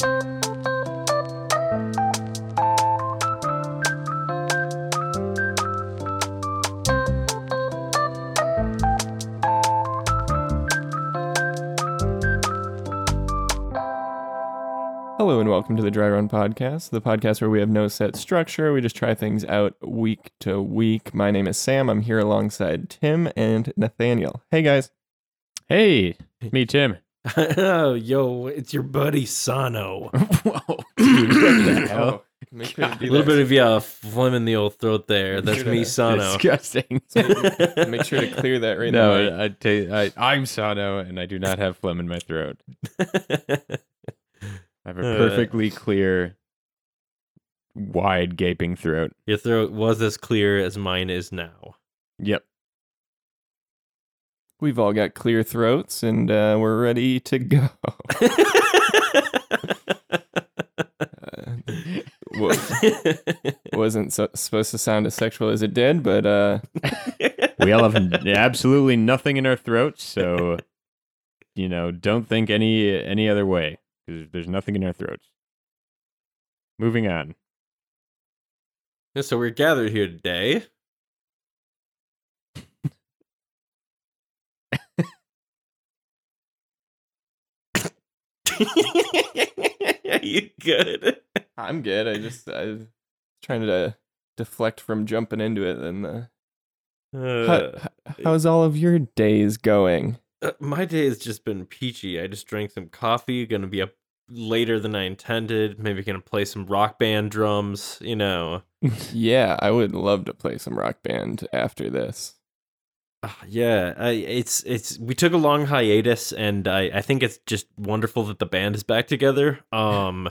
Hello and welcome to the Dry Run Podcast, the podcast where we have no set structure. We just try things out week to week. My name is Sam. I'm here alongside Tim and Nathaniel. Hey guys. Hey, me Tim. Oh, yo, it's your buddy Sano. Whoa, dude, Oh, make sure A little bit of yeah, phlegm in the old throat there. That's me, Sano. Disgusting. so Make sure to clear that right no, now. I, tell you, I, I'm Sano, and I do not have phlegm in my throat. I have a Uh. perfectly clear, wide gaping throat. Your throat was as clear as mine is now. Yep. We've all got clear throats and uh, we're ready to go. Uh, wasn't so, supposed to sound as sexual as it did, but uh, We all have absolutely nothing in our throats, so you know, don't think any any other way because there's nothing in our throats. Moving on. so we're gathered here today. you good? I'm good. I just I was trying to deflect from jumping into it. And uh, Uh, how, how's all of your days going? Uh, my day has just been peachy. I just drank some coffee. Gonna be up later than I intended. Maybe gonna play some rock band drums. You know. Yeah, I would love to play some rock band after this. Ah, yeah, I, it's it's. We took a long hiatus, and I I think it's just wonderful that the band is back together. Um,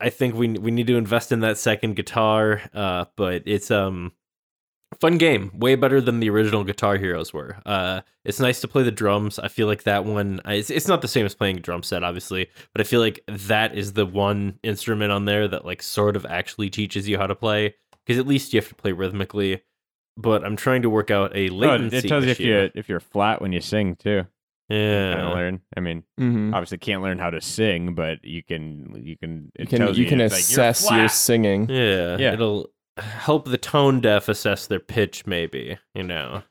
I think we we need to invest in that second guitar. Uh, but it's um. Fun game, way better than the original Guitar Heroes were. Uh, it's nice to play the drums. I feel like that one. It's, it's not the same as playing a drum set, obviously, but I feel like that is the one instrument on there that like sort of actually teaches you how to play. Because at least you have to play rhythmically. But I'm trying to work out a Oh, latency it tells you if you if you're flat when you sing too. Kind of yeah. learn. I mean, Mm-hmm. obviously can't learn how to sing, but you can you can You can tells you can it's like, assess your singing. Yeah, Yeah. It'll help the tone deaf assess their pitch, maybe. You know.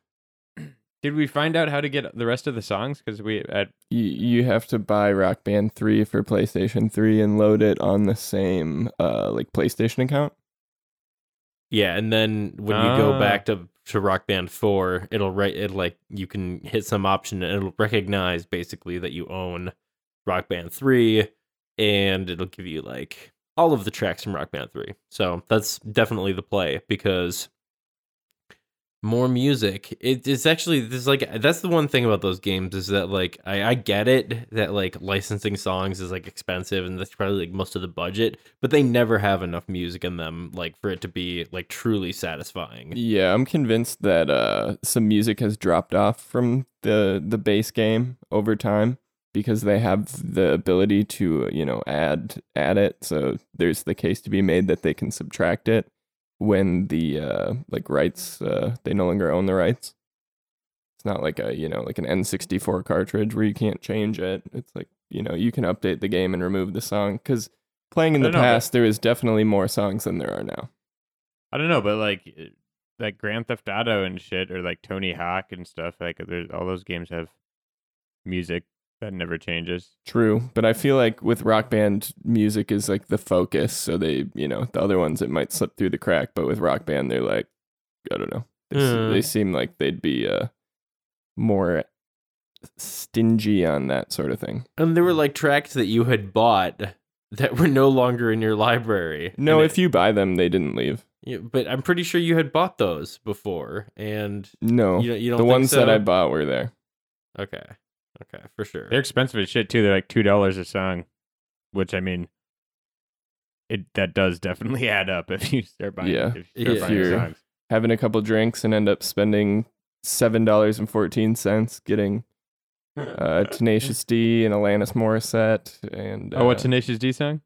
Did we find out how to get the rest of the songs? Because we at You you have to buy Rock Band three for PlayStation three and load it on the same uh like PlayStation account. Yeah, and then when you go Ah. back to to Rock Band Four, it'll write it like you can hit some option and it'll recognize basically that you own Rock Band Three, and it'll give you like all of the tracks from Rock Band Three. So that's definitely the play because more music. It, it's actually this like that's the one thing about those games is that like I, I get it that like licensing songs is like expensive and that's probably like most of the budget, but they never have enough music in them like for it to be like truly satisfying. Yeah, I'm convinced that uh some music has dropped off from the the base game over time because they have the ability to you know add add it. So there's the case to be made that they can subtract it when the uh like rights uh they no longer own the rights. It's not like a you know like an N64 cartridge where you can't change it. It's like you know you can update the game and remove the song because playing in the don't know, but- past there is definitely more songs than there are now. I don't know, but like uh, like Grand Theft Auto and shit, or like Tony Hawk and stuff. Like there's all those games have music that never changes. True, but I feel like with rock band, music is like the focus. So they, you know, the other ones it might slip through the crack, but with rock band, they're like, I don't know, they, s- Hmm. they seem like they'd be uh more stingy on that sort of thing. And there were like tracks that you had bought that were no longer in your library. No, And if you buy them, they didn't leave. yeah, but I'm pretty sure you had bought those before, and No, you don't, you don't the think ones that? I bought were there. Okay, okay, for sure. They're expensive as shit too. They're like two dollars a song, which I mean, it that does definitely add up if you start buying. Yeah. if you start Yeah. buying If you're- songs. Having a couple drinks and end up spending seven dollars and fourteen cents getting uh, Tenacious D and Alanis Morissette and oh, what uh, Tenacious D song?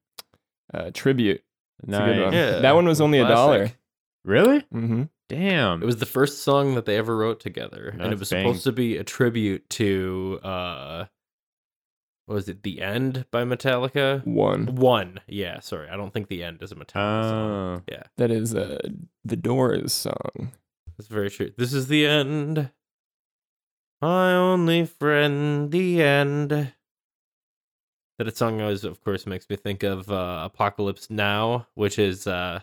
uh, tribute. It's a good Nice. one. Yeah, that one was only a dollar. Really? Mm-hmm. Damn. It was the first song that they ever wrote together, and it was bang. supposed to be a tribute to uh, what was it? The End by Metallica. One. One. Yeah, sorry. I don't think The End is a Metallica song. Oh. That is uh, the Doors song. That's very true. This is the end. My only friend, the end. That song always, of course, makes me think of uh, Apocalypse Now, which is uh,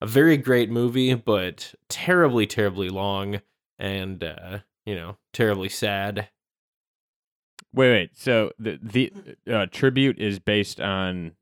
a very great movie, but terribly, terribly long and, uh, you know, terribly sad. Wait, wait. So the the uh, tribute is based on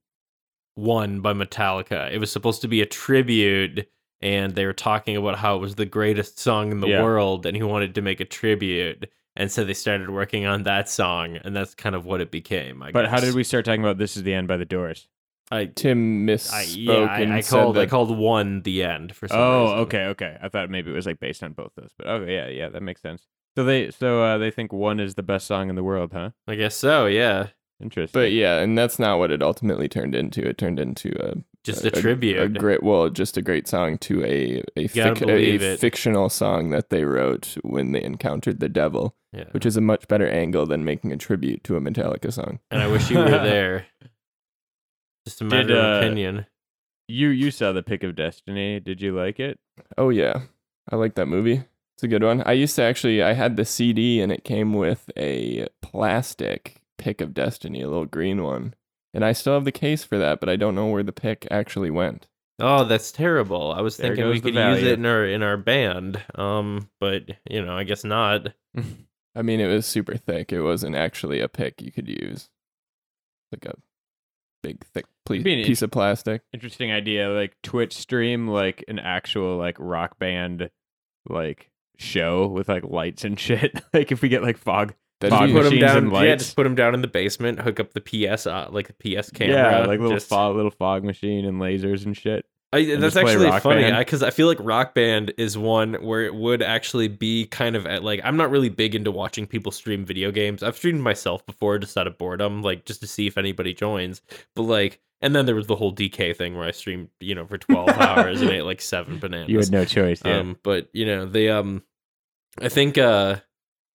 One by Metallica. It was supposed to be a tribute, and they were talking about how it was the greatest song in the Yeah. world, and he wanted to make a tribute. And so they started working on that song, and that's kind of what it became. I But guess. how did we start talking about "This Is the End" by the Doors? I, Tim I misspoke yeah, I, I called I called one the end for some Oh, reason. okay, okay. I thought maybe it was like based on both those, but okay, yeah, yeah, that makes sense. So they, so uh, they think one is the best song in the world, huh? I guess so. Yeah, Interesting. But yeah, and that's not what it ultimately turned into. It turned into a just a, a, tribute. A great, well, just a great song to a a, fic- a fictional song that they wrote when they encountered the devil, yeah. which is a much better angle than making a tribute to a Metallica song. and I wish you were there. Just a matter Did, of uh, opinion. you you saw the Pick of Destiny? Did you like it? Oh yeah, I like that movie. It's a good one. I used to actually, I had the CD and it came with a plastic pick of Destiny, a little green one, and I still have the case for that, but I don't know where the pick actually went. Oh, that's terrible. I was There thinking we goes the could use it in our in our band. Um, but you know, I guess not. I mean, it was super thick. It wasn't actually a pick you could use, like a big thick ple- It'd piece of plastic. Interesting idea. Like Twitch stream, like an actual like rock band, like show with like lights and shit. like if we get like fog. That'd Fog put them down. and Yeah, lights. just put them down in the basement. Hook up the PS, uh, like the PS camera. yeah, like little just- fog, little fog machine and lasers and shit. I, that's actually funny because I, feel like Rock Band is one where it would actually be kind of at like I'm not really big into watching people stream video games. I've streamed myself before just out of boredom, like just to see if anybody joins. But like, and then there was the whole DK thing where I streamed, you know, for 12 hours and ate like seven bananas. You had no choice. Yeah. Um, but you know, they um, I think uh,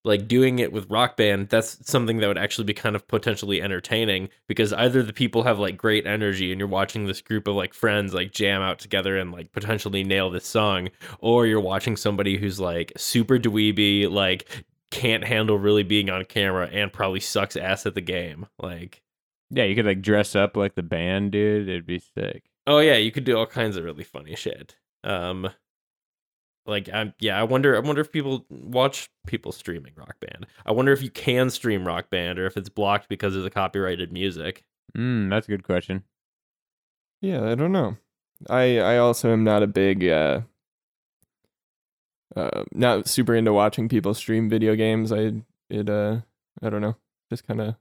like doing it with Rock Band, that's something that would actually be kind of potentially entertaining because either the people have like great energy and you're watching this group of like friends like jam out together and like potentially nail this song, or you're watching somebody who's like super dweeby, like can't handle really being on camera and probably sucks ass at the game. Like, yeah, you could like dress up like the band, dude. It'd be sick. oh yeah, you could do all kinds of really funny shit. Um, like I'm yeah, I wonder I wonder if people watch people streaming Rock Band. I wonder if you can stream Rock Band or if it's blocked because of the copyrighted music. Mm, that's a good question. Yeah, I don't know. I I also am not a big uh uh not super into watching people stream video games. I it uh I don't know. Just kind of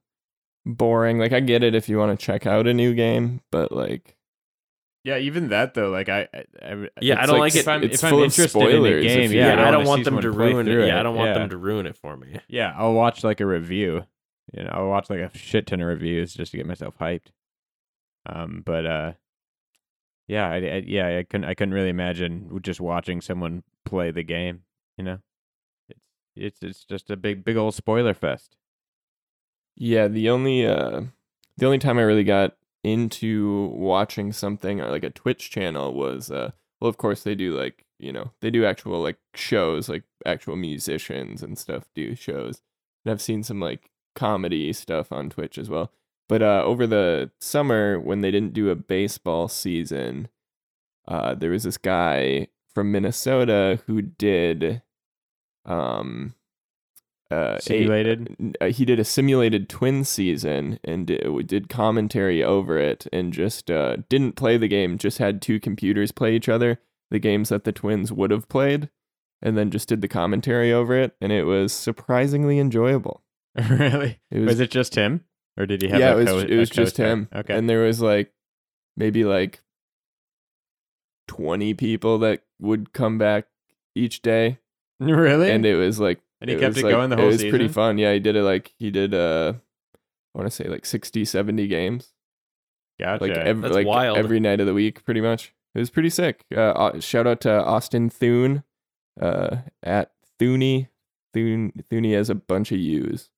boring. Like I get it if you want to check out a new game, but like Yeah, even that though, like I, I, I Yeah, I don't like like it. If I'm, It's if I'm full of interested in spoilers the game, yeah, Yeah, I I don't want them to ruin through it. Yeah, I don't want yeah. them to ruin it for me. Yeah, I'll watch like a review. You know, I'll watch like a shit ton of reviews just to get myself hyped. Um, but uh, yeah, I, I yeah, I couldn't, I couldn't really imagine just watching someone play the game. You know, it's it's it's just a big big old spoiler fest. Yeah, the only uh the only time I really got into watching something or like a Twitch channel was uh well of course they do like, you know, they do actual like shows, like actual musicians and stuff do shows. And I've seen some like comedy stuff on Twitch as well. But uh over the summer when they didn't do a baseball season, uh there was this guy from Minnesota who did um uh Simulated? n- uh, he did a simulated twin season and did, did commentary over it and just uh, didn't play the game just had two computers play each other the games that the twins would have played and then just did the commentary over it and it was surprisingly enjoyable really? it Was, it just him, or did he have? yeah a it was co- it was just him Okay. and there was like maybe like 20 people that would come back each day really? and it was like And he it kept it like- going the whole it was pretty fun yeah he did it like he did uh i want to say like 60 70 games gotcha. like every That's like wild. every night of the week pretty much it was pretty sick uh, uh shout out to austin thune uh at thune thune thune has a bunch of u's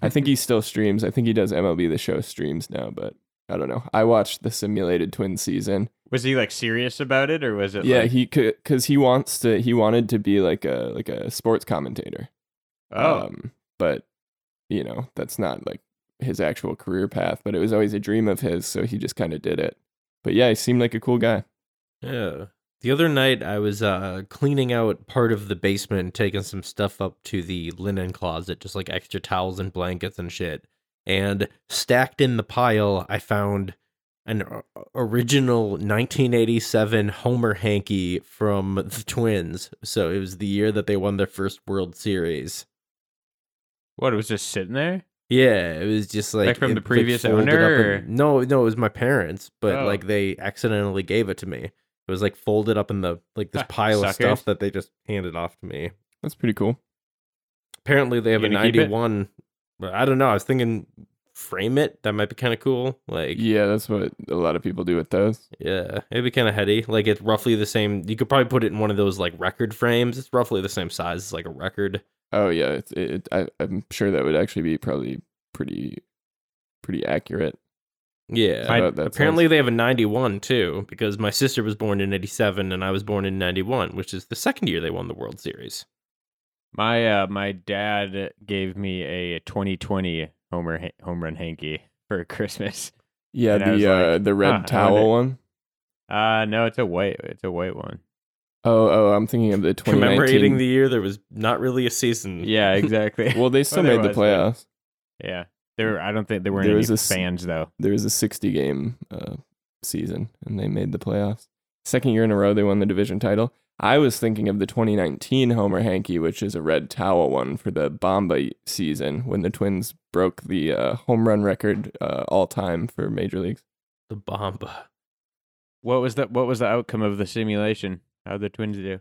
I think he still streams. I think he does MLB the Show streams now, but I don't know. I watched the simulated twin season. Was he like serious about it, or was it? yeah, like, he could because he wants to. He wanted to be like a like a sports commentator. Oh, Um, but you know that's not like his actual career path. But it was always a dream of his, so he just kind of did it. But yeah, he seemed like a cool guy. Yeah. The other night I was uh cleaning out part of the basement, taking some stuff up to the linen closet, just like extra towels and blankets and shit. And stacked in the pile, I found an original 1987 Homer hanky from the Twins. So it was the year that they won their first World Series. what? It was just sitting there. Yeah, it was just like from it, the previous folded owner, up in- no, no, it was my parents, but Oh. like they accidentally gave it to me. It was like folded up in the like this Ah, pile of stuff that they just handed off to me. That's pretty cool. Apparently, they have You a gonna keep it? ninety-one. But I don't know. I was thinking frame it. That might be kind of cool. Like, yeah, that's what a lot of people do with those. Yeah, it'd be kind of heady. Like it's roughly the same. You could probably put it in one of those like record frames. It's roughly the same size as like a record. Oh yeah, it's it. I, I'm sure that would actually be probably pretty pretty accurate. Yeah. I- Apparently size. they have a 91 too because my sister was born in 87 and I was born in 91, which is the second year they won the World Series. My uh, my dad gave me a 2020 Homer ha- home run hanky for Christmas. Yeah, And I was the uh, like, the red huh, towel wonder- one. Uh no, it's a white. It's a white one. Oh, oh, I'm thinking of the 2019. Commemorating the year there was not really a season. Yeah, exactly. Well, they still there made the was, but- playoffs. yeah, there. I don't think there weren't There any was a s- fans though. There was a 60 game uh, season, and they made the playoffs. Second year in a row, they won the division title. I was thinking of the 2019 Homer Hanky, which is a red towel one for the Bomba season when the Twins broke the uh, home run record uh, all time for major leagues. The Bomba. What was the What was the outcome of the simulation? How'd the Twins do?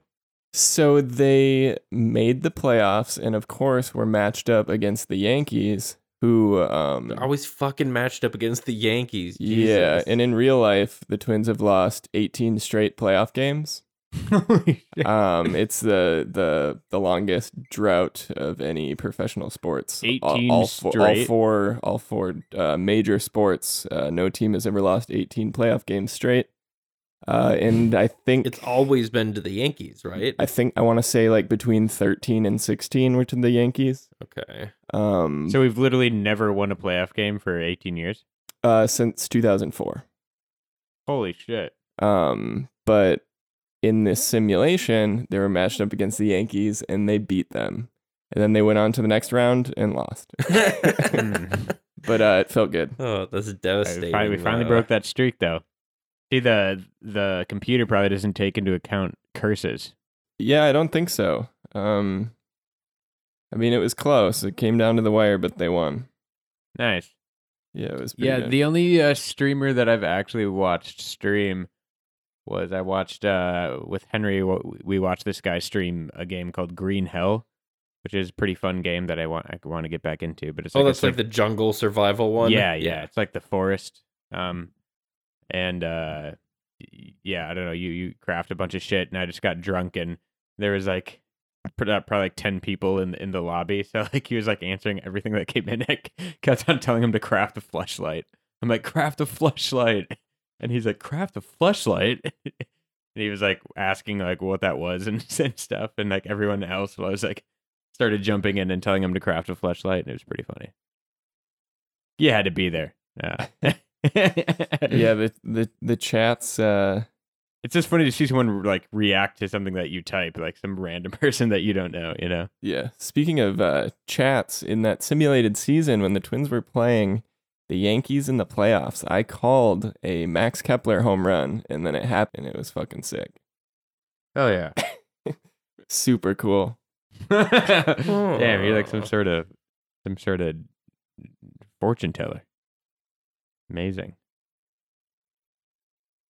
So they made the playoffs, and of course, were matched up against the Yankees, who um, They're always fucking matched up against the Yankees. Yeah, and in real life, the Twins have lost 18 straight playoff games. Um, it's the the the longest drought of any professional sports. All- 18 all, four, all four, all four uh, major sports. Uh, no team has ever lost 18 playoff games straight. Uh, and I think it's always been to the Yankees, right? I think I want to say like between 13 and 16 were to the Yankees. okay. Um, so we've literally never won a playoff game for 18 years. uh, since 2004. Holy shit! Um, but in this simulation, they were matched up against the Yankees and they beat them. And then they went on to the next round and lost. Hmm. but uh, it felt good. oh, that's we devastating. finally, we finally broke that streak, though. See, the the computer probably doesn't take into account curses. Yeah, I don't think so. Um, I mean, it was close. It came down to the wire, but they won. Nice. Yeah, it was. Pretty Yeah, good. the only uh, streamer that I've actually watched stream was I watched uh, with Henry. We watched this guy stream a game called Green Hell, which is a pretty fun game that I want I want to get back into. But it's Oh, like that's like sur- the jungle survival one. yeah, yeah, It's like the forest. Um, and uh, yeah, I don't know. You you craft a bunch of shit, and I just got drunk, and there was like probably like ten people in in the lobby. So like he was like answering everything that came in. I kept on telling him to craft a flashlight. I'm like, craft a flashlight, and he's like, craft a flashlight. And he was like asking like what that was and, and stuff, and like everyone else was like started jumping in and telling him to craft a flashlight, and it was pretty funny. You had to be there. Yeah. yeah, the the the chats. Uh, It's just funny to see someone like react to something that you type, like some random person that you don't know, you know? yeah. Speaking of uh, chats, in that simulated season when the Twins were playing the Yankees in the playoffs, I called a Max Kepler home run, and then it happened. It was fucking sick. Oh yeah. Super cool. Damn, you're like some sort of some sort of fortune teller. Amazing.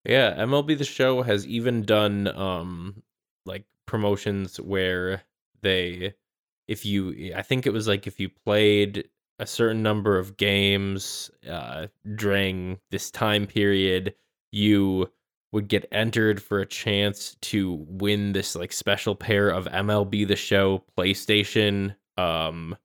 Yeah, MLB the Show has even done um like promotions where they if you I think it was like if you played a certain number of games uh during this time period, you would get entered for a chance to win this like special pair of MLB the Show PlayStation um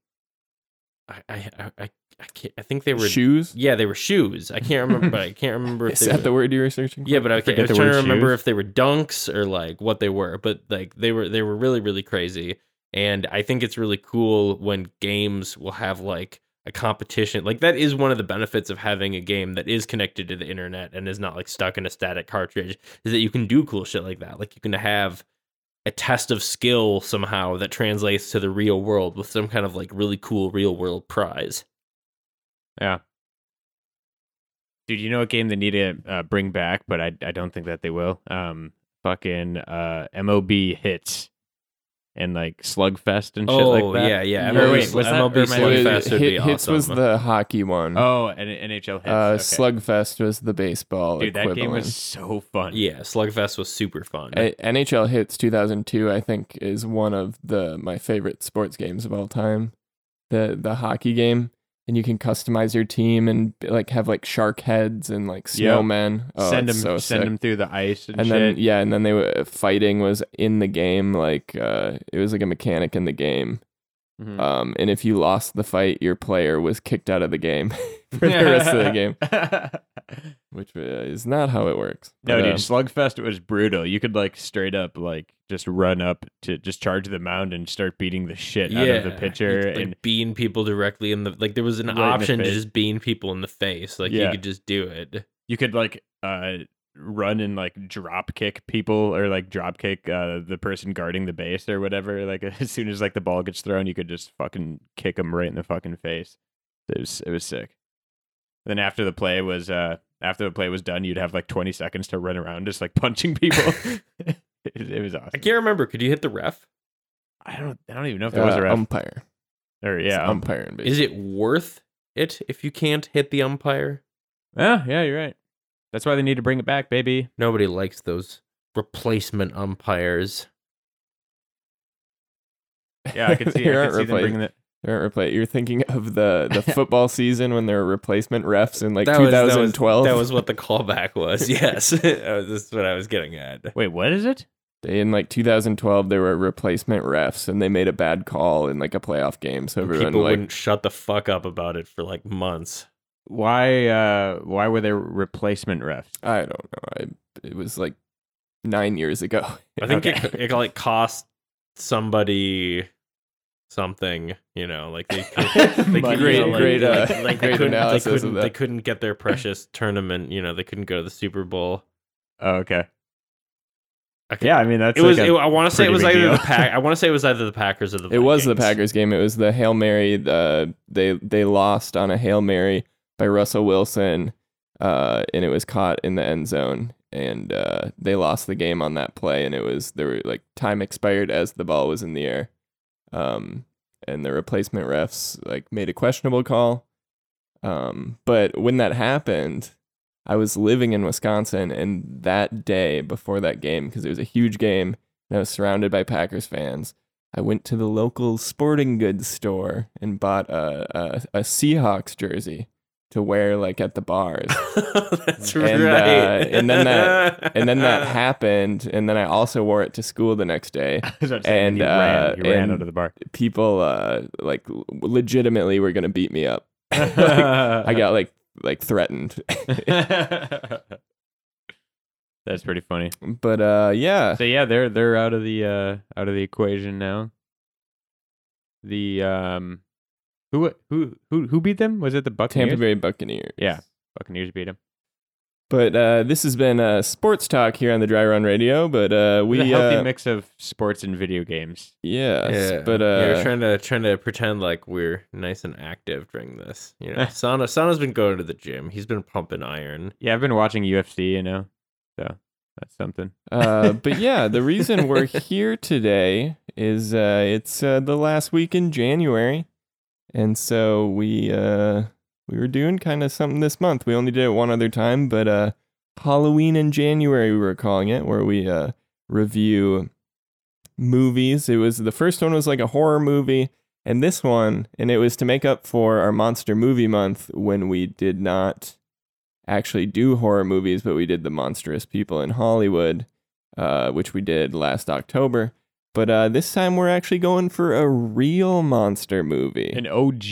I I I, I, I can't. I think they were Shoes? Yeah, they were shoes. I can't remember. but I can't remember if Is that were, the word you were searching for? Yeah, but I, forget I was trying to remember shoes. if they were dunks or like what they were. But like they were they were really really crazy. And I think it's really cool when games will have like a competition. Like that is one of the benefits of having a game that is connected to the internet and is not like stuck in a static cartridge. Is that you can do cool shit like that. Like you can have a test of skill somehow that translates to the real world with some kind of like really cool real world prize. Yeah. Dude, you know a game they need to uh, bring back, but I I don't think that they will. Um, fucking uh, MOB hits and like Slugfest and shit like that. Oh, yeah, yeah. Or wait, was that- MLB or am I It was- Slugfest would Hitz was the hockey one. Oh, and NHL Hitz. uh, okay. Slugfest was the baseball Dude, that game was so fun. Yeah, Slugfest was super fun. NHL Hitz 2002, I think, is one of the my favorite sports games of all time. The the hockey game, and you can customize your team and like have like shark heads and like Yep. snowmen. Oh, send them, so send them through the ice and, And shit. then yeah, and then they were fighting was in the game. Like uh, it was like a mechanic in the game. Mhm. Um, and if you lost the fight, your player was kicked out of the game for the rest of the game, which uh, is not how it works. no, But, dude, um, Slugfest was brutal. You could like straight up like just run up to just charge the mound and start beating the shit out of the pitcher. you'd, like, and bean people directly in the like. There was an Right option to just bean people in the face. Like Yeah. you could just do it. you could like uh run and like drop kick people or like drop kick uh the person guarding the base or whatever like as soon as like the ball gets thrown you could just fucking kick them right in the fucking face it was it was sick then after the play was uh after the play was done you'd have like 20 seconds to run around just like punching people it, it was awesome I can't remember. Could you hit the ref? i don't i don't even know if there was uh, a ref umpire. or It's yeah um, umpiring. Is it worth it if you can't hit the umpire? yeah yeah you're right that's why they need to bring it back baby Nobody likes those replacement umpires. yeah i can see, There I aren't see them replace- bringing it There aren't repla- You're thinking of the the football season when there were replacement refs in like That was- that was- 2012. That was what the callback was. Yes, this is what I was getting at. wait what is it in like 2012 there were replacement refs and they made a bad call in like a playoff game so everyone People like wouldn't shut the fuck up about it for like months. why uh why were there replacement refs i don't know I, it was like nine years ago I think Okay. it, it like cost somebody something, you know, like they could, they Money. Great- like, great, uh, like, like they couldn't, they couldn't, they couldn't get their precious tournament, you know, they couldn't go to the Super Bowl. oh okay could- yeah i mean that's it was. like it- a I want to say it was either deal. the pack. I want to say it was either the Packers or the. it was the packers game it was the hail mary uh, they they lost on a hail mary by russell wilson uh, and it was caught in the end zone and uh, they lost the game on that play and it was there were like time expired as the ball was in the air um, and the replacement refs like made a questionable call. Um, but when that happened i was living in wisconsin and that day before that game because it was a huge game and i was surrounded by packers fans i went to the local sporting goods store and bought a, a, a seahawks jersey to wear like at the bars. That's And, right. uh, and then that- and then that happened and then i also wore it to school the next day. I was about and, you uh, ran, ran out of the bar. people uh like legitimately were gonna beat me up. Like, i got like like threatened. That's pretty funny. But uh yeah. So yeah they're they're out of the uh out of the equation now. The um who who who who beat them was it the buccaneers tampa bay buccaneers Yeah. buccaneers beat them but uh this has been uh sports talk here on the dry run radio but uh we we a healthy uh, mix of sports and video games yes Yeah, but yeah, uh we're trying to trying to pretend like we're nice and active during this. You know, Sana Sana's been going to the gym. He's been pumping iron. yeah i've been watching ufc you know so that's something uh, but yeah, the reason we're here today is uh, it's uh, the last week in January, and so we uh, we were doing kind of something this month. We only did it one other time, but uh, Halloween in January we were calling it, where we uh, review movies. It was the first one was like a horror movie, and this one, and it was to make up for our monster movie month when we did not actually do horror movies, but we did the monstrous people in Hollywood, uh, which we did last October. But uh, this time we're actually going for a real monster movie. an og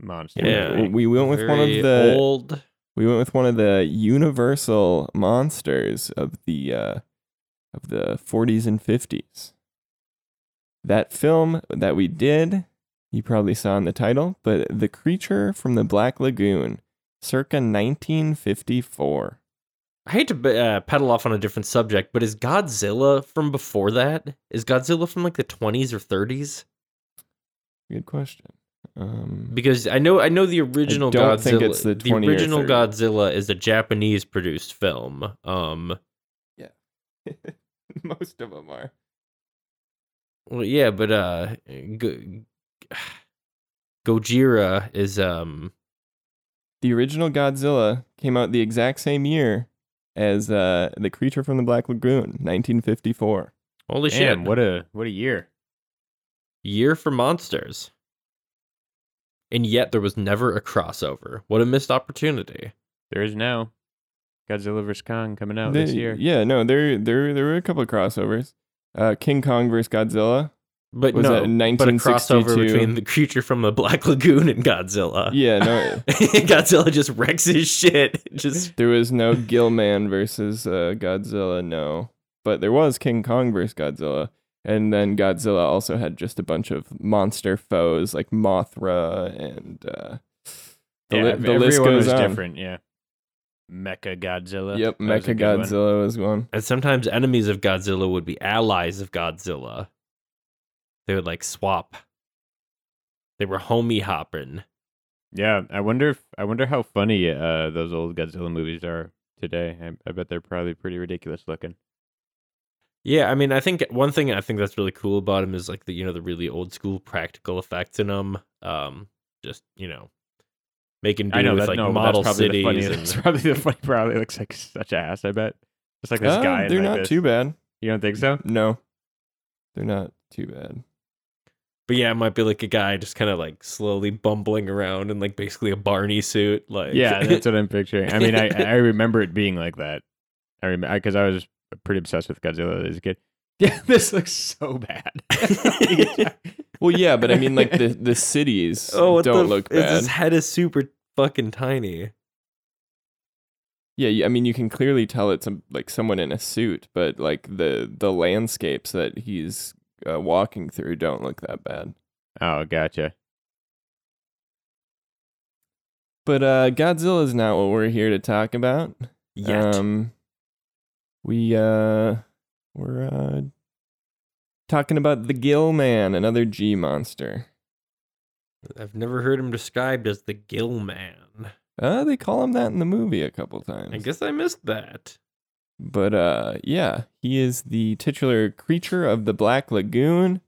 monster. Yeah. movie. We went with one of the old. we went with one of the universal monsters of the uh, of the 40s and 50s. That film that we did, you probably saw in the title, but The Creature from the Black Lagoon, circa 1954. I hate to uh, pedal off on a different subject, but is Godzilla from before that? Is Godzilla from like the 20s or 30s? Good question. Um, Because I know I know the original don't Godzilla. think it's the 20 or original 30. Godzilla is a Japanese produced film. Um, yeah, most of them are. well, yeah, but uh, Go- Gojira is um. The original Godzilla came out the exact same year as uh, The Creature from the Black Lagoon, 1954. Holy Damn, shit! what a what a year. year for monsters. And yet there was never a crossover. What a missed opportunity. There is now Godzilla vs Kong coming out this year. Yeah, no, there there there were a couple of crossovers. Uh, King Kong versus Godzilla. But Was no, that in but a crossover between the creature from the Black Lagoon and Godzilla. Yeah, no, Godzilla just wrecks his shit. Just there was no Gill Man versus uh, Godzilla. No, but there was King Kong versus Godzilla, and then Godzilla also had just a bunch of monster foes like Mothra and uh, the, yeah, li- the list everyone goes was on. different. Yeah, Mecha Godzilla. Yep, That was a Mecha good one. Godzilla was one. and sometimes enemies of Godzilla would be allies of Godzilla. They would like swap. They were homie hopping. Yeah, I wonder if I wonder how funny uh those old Godzilla movies are today. I, I bet they're probably pretty ridiculous looking. Yeah, I mean, I think one thing I think that's really cool about him is like the you know the really old school practical effects in them. Um, just you know, making do I know with that like no, model that's probably cities. the funniest. and- That's probably the funny. Probably looks like such ass. I bet. Just like this Uh, guy. they're like not this. too bad. You don't think so? No, they're not too bad. But yeah, it might be like a guy just kind of like slowly bumbling around in like basically a Barney suit. Like Yeah, that's what I'm picturing. I mean, I I remember it being like that. I remember because I was pretty obsessed with Godzilla as a kid. Yeah, this looks so bad. Well, yeah, but I mean, like the the cities oh, what don't the look f- bad. His head is super fucking tiny. Yeah, I mean, you can clearly tell it's a, like someone in a suit, but like the the landscapes that he's uh, walking through don't look that bad. oh, gotcha. But uh, Godzilla is not what we're here to talk about. Yet. Um, we uh, we're uh, talking about the Gill Man, another G monster. I've never heard him described as the Gill Man. Uh, they call him that in the movie a couple times. I guess I missed that. But uh, yeah, he is the titular creature of the Black Lagoon.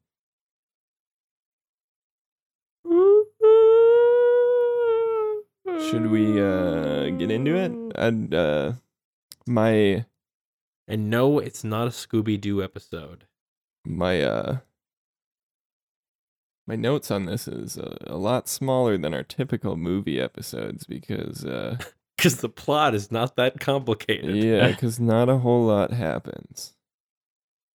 Should we uh get into it? I'd, uh, my And no, it's not a Scooby Doo episode. my uh my notes on this is a, a lot smaller than our typical movie episodes because uh Because the plot is not that complicated. yeah because not a whole lot happens.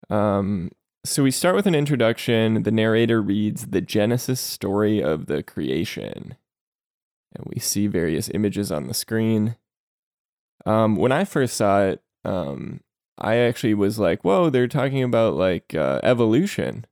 Um so we start with an introduction. The narrator reads the genesis story of the creation. And we see various images on the screen. Um when i first saw it um i actually was like whoa they're talking about like uh, evolution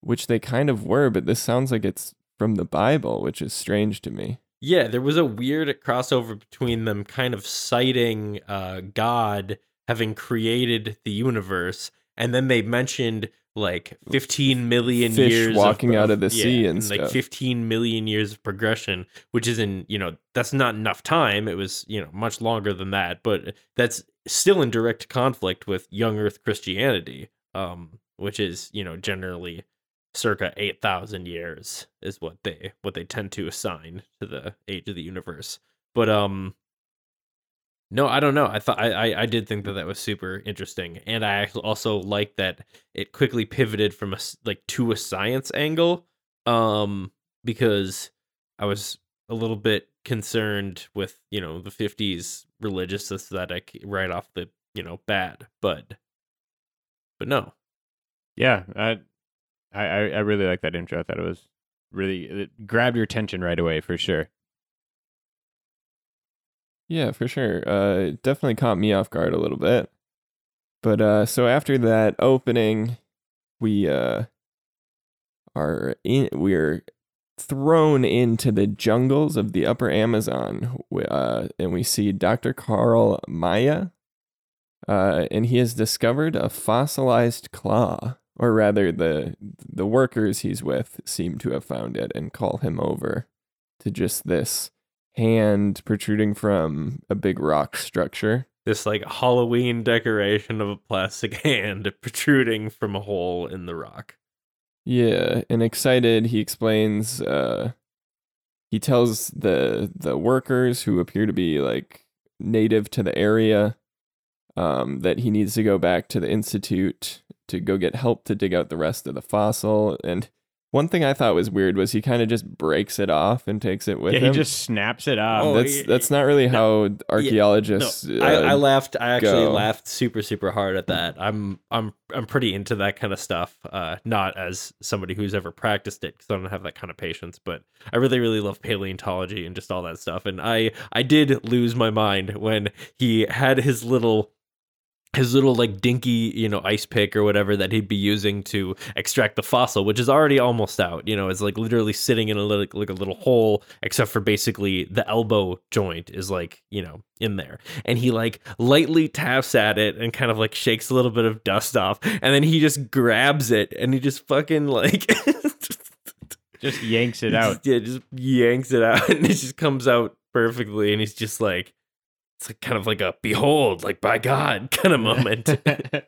which they kind of were but this sounds like it's from the bible which is strange to me Yeah, there was a weird crossover between them kind of citing uh, God having created the universe, and then they mentioned like 15 million Fish years walking out of the sea and like stuff. 15 million years of progression, which is in you know that's not enough time. It was you know much longer than that, but that's still in direct conflict with young Earth Christianity, um, which is you know generally circa 8000 years is what they what they tend to assign to the age of the universe. But um no i don't know. I thought I, I did think that that was super interesting and i also like that it quickly pivoted from a like to a science angle um because i was a little bit concerned with you know the 50s religious aesthetic right off the you know bat but but no. Yeah, I, I, I I really like that intro. I thought it was really it grabbed your attention right away for sure. Yeah, for sure. Uh, it definitely caught me off guard a little bit. But uh, so after that opening, we uh, are in. We're thrown into the jungles of the Upper Amazon, uh, and we see Dr. Carl Maia, uh, and he has discovered a fossilized claw, or rather, the the workers he's with seem to have found it and call him over to just this hand protruding from a big rock structure. This like Halloween decoration of a plastic hand protruding from a hole in the rock. Yeah, and excited, he explains. Uh, he tells the the workers who appear to be like native to the area um, that he needs to go back to the institute to go get help to dig out the rest of the fossil. And one thing I thought was weird was he kind of just breaks it off and takes it with yeah, him. he just snaps it off. Oh, that's that's not really how No, archaeologists. I, I uh, laughed. I actually go. laughed super super hard at that. I'm I'm I'm pretty into that kind of stuff. Uh, not as somebody who's ever practiced it because I don't have that kind of patience. But I really really love paleontology and just all that stuff. And I I did lose my mind when he had his little his little like dinky you know ice pick or whatever that he'd be using to extract the fossil which is already almost out you know it's like literally sitting in a little like a little hole except for basically the elbow joint is like you know in there and he like lightly taps at it and kind of like shakes a little bit of dust off and then he just grabs it and he just fucking like just yanks it out. yeah just yanks it out and it just comes out perfectly and he's just like it's like kind of like a behold like by god kind of moment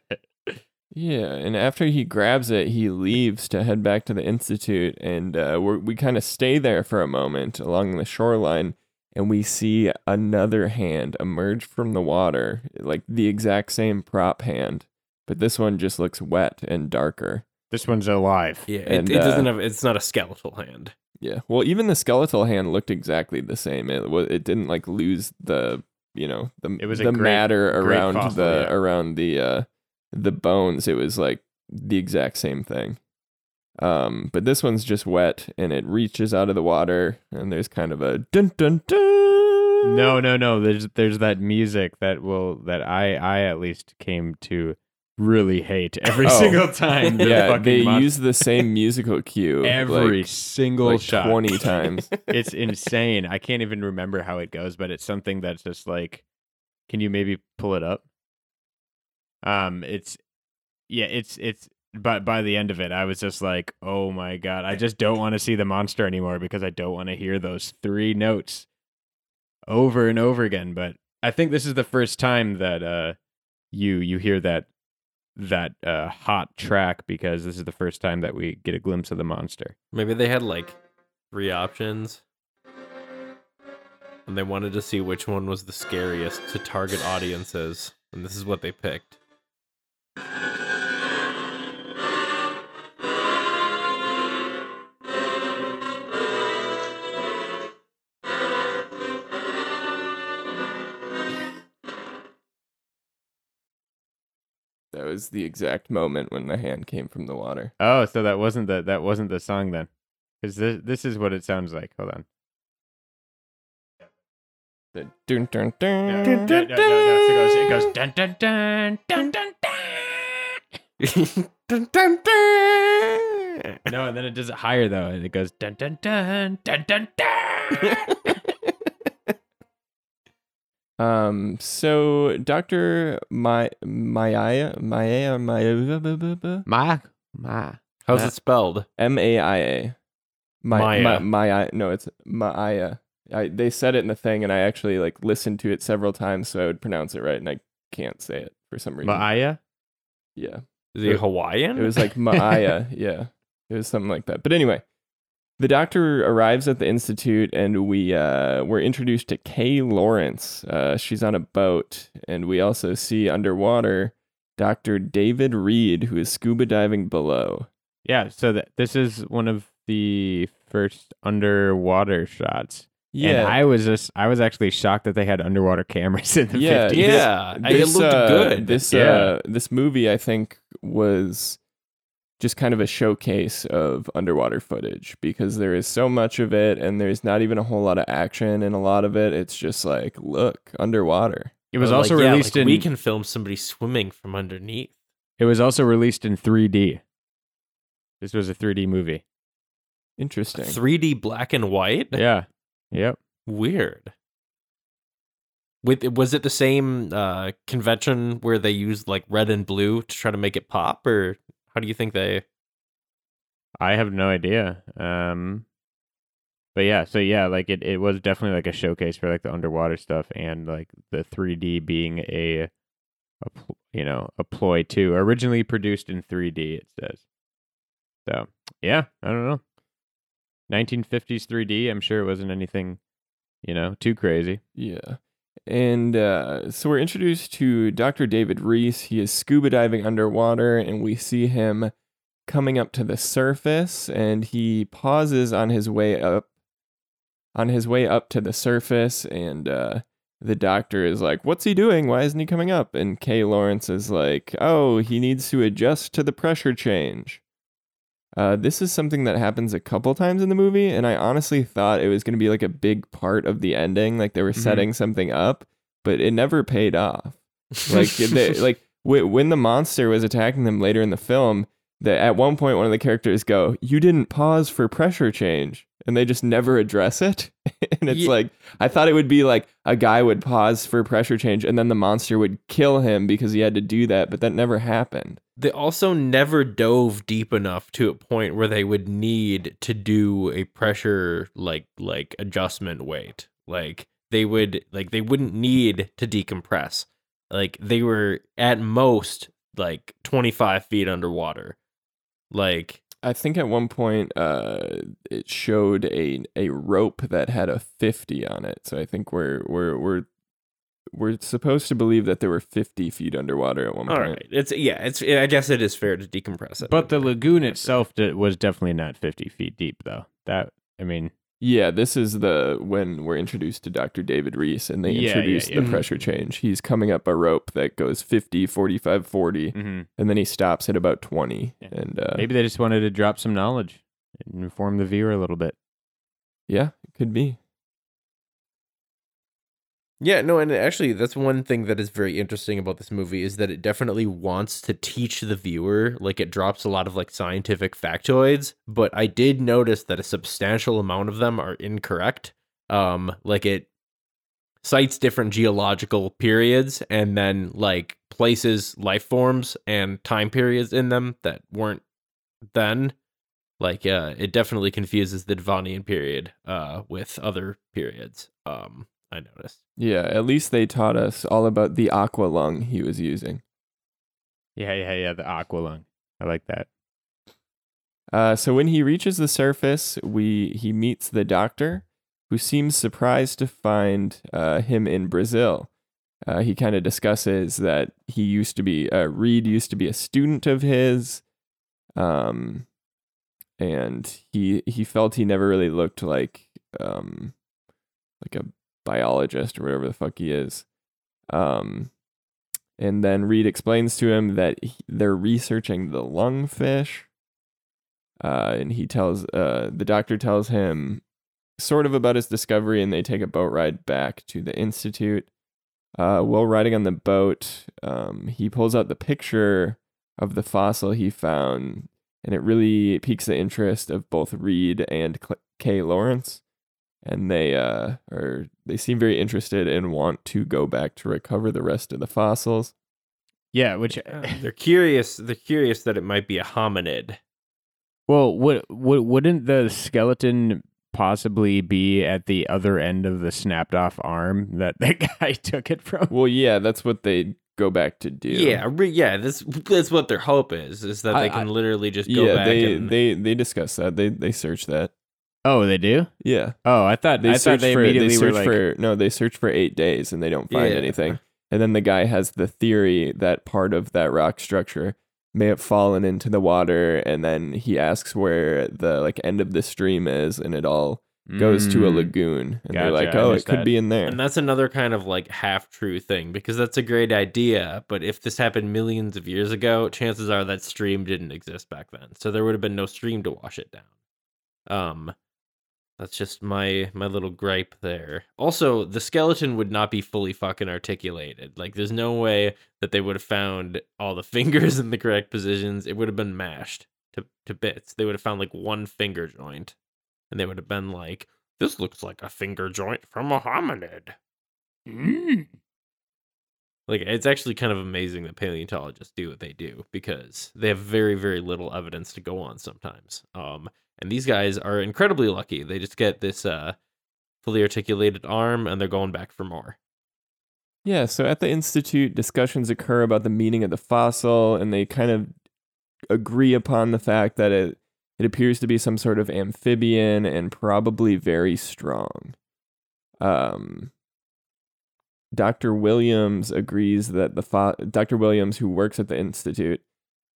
Yeah, and after he grabs it, he leaves to head back to the institute, and uh, we're, we kind of stay there for a moment along the shoreline, and we see another hand emerge from the water, like the exact same prop hand, but this one just looks wet and darker. this one's alive. Yeah, it, And, it doesn't uh, have. It's not a skeletal hand. Yeah, well, even the skeletal hand looked exactly the same. It was it didn't like lose the you know the It was the great- matter around fossil, the yeah. around the uh the bones. It was like the exact same thing. Um, but this one's just wet and it reaches out of the water and there's kind of a dun dun dun. No, no, no. There's there's that music that will that I I at least came to really hate every Oh. single time. yeah, fucking they use the same musical cue every like, single like shot. twenty times. it's insane. I can't even remember how it goes, but it's something that's just like, can you maybe pull it up? Um, it's yeah, it's it's. But by the end of it, I was just like, oh my god, I just don't want to see the monster anymore because I don't want to hear those three notes over and over again. But I think this is the first time that uh you you hear that that uh hot track because this is the first time that we get a glimpse of the monster. Maybe they had like three options, and they wanted to see which one was the scariest to target audiences, and this is what they picked. That was the exact moment when the hand came from the water. Oh, so that wasn't the that wasn't the song then, because this this is what it sounds like. Hold on. The dun dun No, dun. no, no, no, no, It goes it goes dun dun dun dun dun dun. dun, dun, dun. No, and then it does it higher though, and it goes dun dun dun dun dun dun. Um. So Doctor My Maia Maia Maia Ma ma. How's it spelled? M A I A. Maia. My, Maia. No, it's Maia. I they said it in the thing, and I actually like listened to it several times so I would pronounce it right, and I can't say it for some reason. Maaya. Yeah, Is he Hawaiian? it was like Maia. yeah, it was something like that. But anyway, the doctor arrives at the institute, and we uh, we're introduced to Kay Lawrence. Uh, she's on a boat, and we also see underwater Doctor David Reed, who is scuba diving below. Yeah. So that this is one of the first underwater shots. Yeah, And I was just I was actually shocked that they had underwater cameras in the Yeah, 50s. yeah, it looked uh, good. This Yeah. uh, this movie, I think, was just kind of a showcase of underwater footage because there is so much of it and there's not even a whole lot of action in a lot of it. It's just like, look, underwater. It was Or, also like, yeah, released like, in We can film somebody swimming from underneath. It was also released in 3D. This was a 3D movie. Interesting. 3D black and white. Yeah. Yep. Weird. With was it the same uh, convention where they used like red and blue to try to make it pop, or how do you think they? I have no idea. Um but yeah, so yeah, like it, it was definitely like a showcase for like the underwater stuff and like the 3D being a, a pl- you know, a ploy too. Originally produced in 3D, it says. So, yeah, I don't know. 1950s 3D, I'm sure it wasn't anything, you know, too crazy. Yeah. And uh, so we're introduced to Dr. David Reese. He is scuba diving underwater, and we see him coming up to the surface, and he pauses on his way up. On his way up to the surface, and uh, the doctor is like, What's he doing? Why isn't he coming up? And Kay Lawrence is like, Oh, he needs to adjust to the pressure change. Uh, this is something that happens a couple times in the movie, and I honestly thought it was going to be like a big part of the ending, like they were Mhm. setting something up, but it never paid off. Like, they, like w- when the monster was attacking them later in the film, that at one point one of the characters go, "You didn't pause for pressure change," and they just never address it. and it's Ye- like I thought it would be like a guy would pause for pressure change, and then the monster would kill him because he had to do that, but that never happened. They also never dove deep enough to a point where they would need to do a pressure like like adjustment weight. Like they would like they wouldn't need to decompress. Like they were at most like 25 feet underwater. Like I think at one point uh, it showed a a rope that had a fifty on it. So I think we're we're we're we're supposed to believe that there were fifty feet underwater at one all point. right. It's yeah, it's I guess it is fair to decompress it. But the lagoon itself was definitely not 50 feet deep, though. That, I mean, Yeah, this is the when we're introduced to Dr. David Reese and they Yeah, yeah, introduce yeah. the pressure change. He's coming up a rope that goes 50, 45, 40 mhm. and then he stops at about 20 Yeah. and uh maybe they just wanted to drop some knowledge and inform the viewer a little bit. yeah, it could be. Yeah, no, and actually, that's one thing that is very interesting about this movie is that it definitely wants to teach the viewer. Like, it drops a lot of like scientific factoids, but I did notice that a substantial amount of them are incorrect. Um, like it cites different geological periods and then like places life forms and time periods in them that weren't then. Like, uh, it definitely confuses the Devonian period uh with other periods. Um, I noticed. Yeah, at least they taught us all about the aqua lung he was using. Yeah, yeah, yeah. The aqua lung. I like that. Uh, so when he reaches the surface, we he meets the doctor, who seems surprised to find uh, him in Brazil. Uh, he kind of discusses that he used to be uh, Reed used to be a student of his, um, and he he felt he never really looked like um, like a biologist or whatever the fuck he is. Um, and then Reed explains to him that he, they're researching the lungfish. Uh, and he tells uh, the doctor tells him sort of about his discovery, and they take a boat ride back to the institute. Uh, while riding on the boat, um, he pulls out the picture of the fossil he found, and it really piques the interest of both Reed and Cl- Kay Lawrence. And they uh, are they seem very interested and want to go back to recover the rest of the fossils. Yeah, which they're curious. They're curious that it might be a hominid. well, would, would wouldn't the skeleton possibly be at the other end of the snapped off arm that that guy took it from? Well, yeah, that's what they go back to do. Yeah, re- yeah. That's that's what their hope is. Is that I- they can I- literally just go yeah, back they and they they discuss that. They they search that. Oh, they do. Yeah, Oh, I thought they I thought they for immediately they search like, for no, they search for eight days and they don't find Yeah. anything. And then the guy has the theory that part of that rock structure may have fallen into the water, and then he asks where the like end of the stream is, and it all goes to a Mm. lagoon, and they're like, "Oh, it could that. be in there." And that's another kind of like half true thing because that's a great idea. But if this happened millions of years ago, chances are that stream didn't exist back then. So there would have been no stream to wash it down. Um, that's just my my little gripe there. Also, the skeleton would not be fully fucking articulated. Like, there's no way that they would have found all the fingers in the correct positions. It would have been mashed to to bits. They would have found like one finger joint, and they would have been like, "This looks like a finger joint from a hominid." Like, it's actually kind of amazing that paleontologists do what they do because they have very very little evidence to go on sometimes. Um, and these guys are incredibly lucky. They just get this uh fully articulated arm, and they're going back for more. Yeah, so at the Institute, discussions occur about the meaning of the fossil, and they kind of agree upon the fact that it, it appears to be some sort of amphibian and probably very strong. Um, Dr. Williams agrees that the fo- Dr. Williams, who works at the Institute,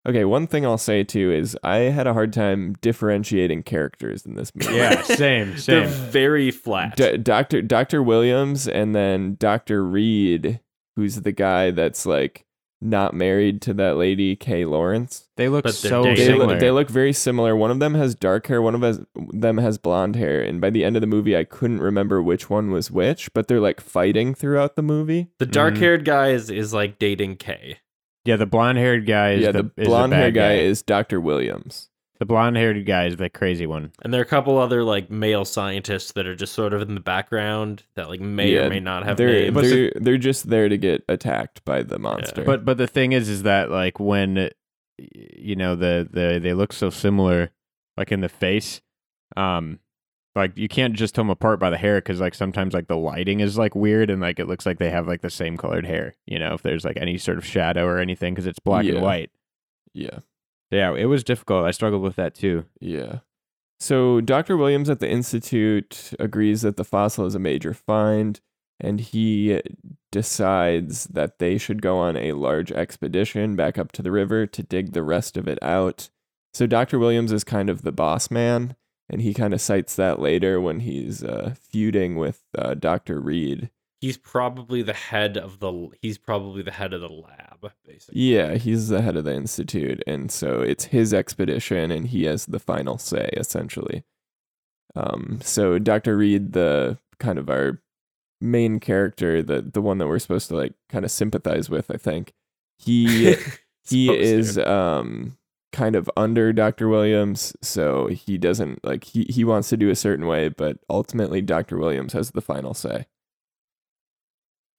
okay, one thing I'll say too is I had a hard time differentiating characters in this movie. Yeah, same, They're same. very flat. D- Dr. Dr. Williams and then Dr. Reed, who's the guy that's like not married to that lady Kay Lawrence. They look But so. They similar. look, they look very similar. One of them has dark hair, one of us, them has blonde hair, and by the end of the movie I couldn't remember which one was which, but they're like fighting throughout the movie. the dark mm. haired guy is, is like dating Kay. Yeah, the blonde haired guy is yeah, the, the, blonde hair bad guy is Dr. Williams. the blonde haired guy is the crazy one. And there are a couple other like male scientists that are just sort of in the background that like may Yeah, or may not have They're names. they're, they're just there to get attacked by the monster. But but the thing is, is that like when you know the the they look so similar, like in the face, um, like you can't just tell them apart by the hair because like sometimes like the lighting is like weird and like it looks like they have like the same colored hair. You know, if there's like any sort of shadow or anything because it's black Yeah. and white. yeah. Yeah, it was difficult. I struggled with that too. Yeah. So Dr. Williams at the Institute agrees that the fossil is a major find, and he decides that they should go on a large expedition back up to the river to dig the rest of it out. So Dr. Williams is kind of the boss man, and he kind of cites that later when he's uh, feuding with uh, Dr. Reed. he's probably the head of the he's probably the head of the lab, basically. Yeah, he's the head of the institute, and so it's his expedition, and he has the final say, essentially. Um, so Dr. Reed, the kind of our main character, the the one that we're supposed to like kind of sympathize with, I think, he he is to. um kind of under Dr. Williams, so he doesn't like he he wants to do a certain way, but ultimately Dr. Williams has the final say.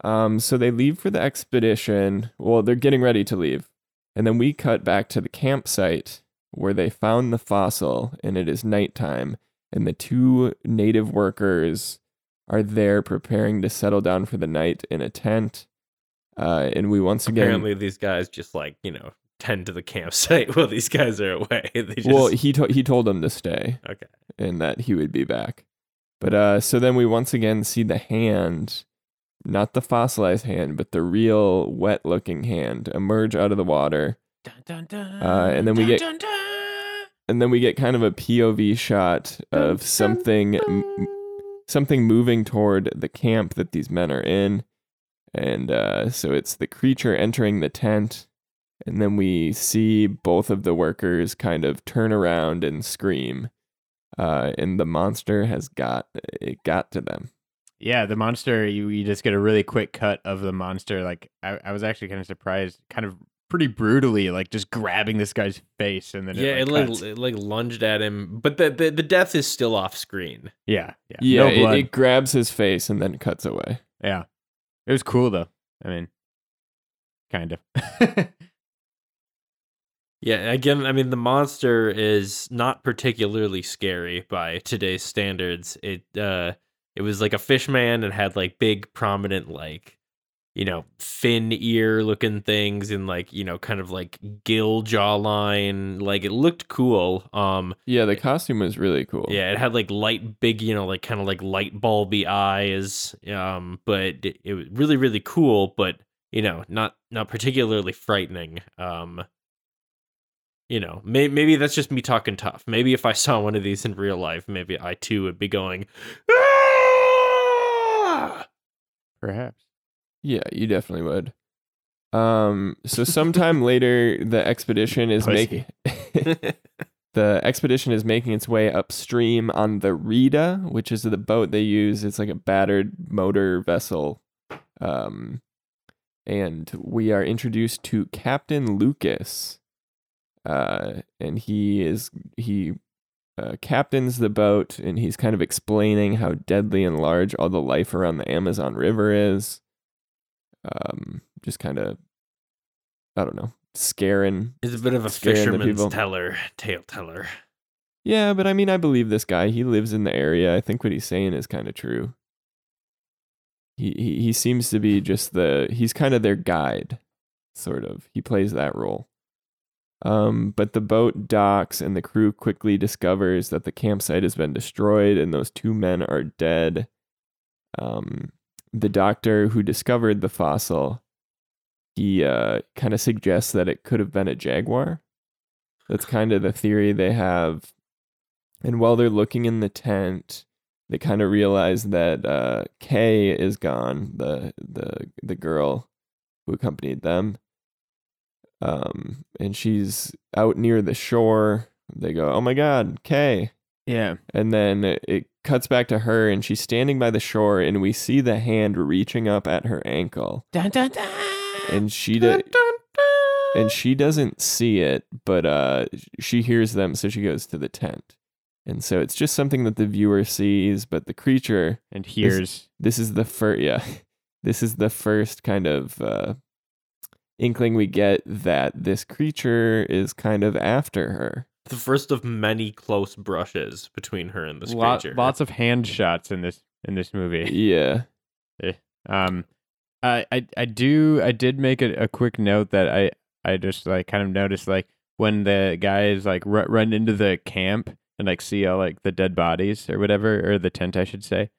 Um, so they leave for the expedition. Well, they're getting ready to leave. And then we cut back to the campsite where they found the fossil, and it is nighttime. And the two native workers are there preparing to settle down for the night in a tent. Uh, and we once again. Apparently, these guys just like you know tend to the campsite while these guys are away. They just well, he, to- he told them to stay. okay. and that he would be back. But uh, so then we once again see the hand, not the fossilized hand, but the real wet looking hand emerge out of the water. Uh, and then we get- And then we get kind of a POV shot of something m- something moving toward the camp that these men are in. And uh, so it's the creature entering the tent. And then we see both of the workers kind of turn around and scream. Uh, and the monster has got it got to them. Yeah, the monster. You you just get a really quick cut of the monster. Like I, I was actually kind of surprised, kind of pretty brutally, like just grabbing this guy's face, and then Yeah, it, it like, like it like lunged at him, but the, the the death is still off screen. yeah, yeah, Yeah, no it, blood. it grabs his face and then cuts away. yeah, it was cool though. I mean, kind of. Yeah, again, I mean the monster is not particularly scary by today's standards. It uh it was like a fish man and had like big prominent like you know, fin ear looking things and like, you know, kind of like gill jawline. Like it looked cool. Um Yeah, the costume was really cool. yeah, it had like light big, you know, like kind of like light bulby eyes. Um but it, it was really really cool, but you know, not not particularly frightening. Um you know, may- maybe that's just me talking tough. Maybe if I saw one of these in real life, maybe I too would be going. "Ah!" Perhaps. Yeah, you definitely would. Um, so sometime later, the expedition is making the expedition is making its way upstream on the Rita, which is the boat they use. It's like a battered motor vessel. Um, and we are introduced to Captain Lucas. Uh, and he is he uh, captains the boat, and he's kind of explaining how deadly and large all the life around the Amazon River is. Um, just kind of, I don't know, scaring He's a bit of a fisherman's teller, tale teller. Yeah, but I mean, I believe this guy. He lives in the area. I think what he's saying is kind of true. He, he he seems to be just the he's kind of their guide, sort of. He plays that role. Um, but the boat docks and the crew quickly discovers that the campsite has been destroyed and those two men are dead. Um, the doctor who discovered the fossil, he uh, kind of suggests that it could have been a jaguar. That's kind of the theory they have. And while they're looking in the tent, they kind of realize that uh, Kay is gone, the the the girl who accompanied them. Um, and she's out near the shore. They go, "Oh my God, Kay!" Yeah. And then it- cuts back to her, and she's standing by the shore, and we see the hand reaching up at her ankle, Dun, dun, dun. and she do- and she doesn't see it, but uh, she hears them, so she goes to the tent. And so it's just something that the viewer sees, but the creature. and hears This is the first, yeah, this is the first kind of uh, inkling we get that this creature is kind of after her. The first of many close brushes between her and this lot, creature. lots of hand shots in this in this movie. Yeah, Um, I I I do I did make a, a quick note that I I just like kind of noticed like when the guys like r- run into the camp and like see all like the dead bodies or whatever or the tent I should say,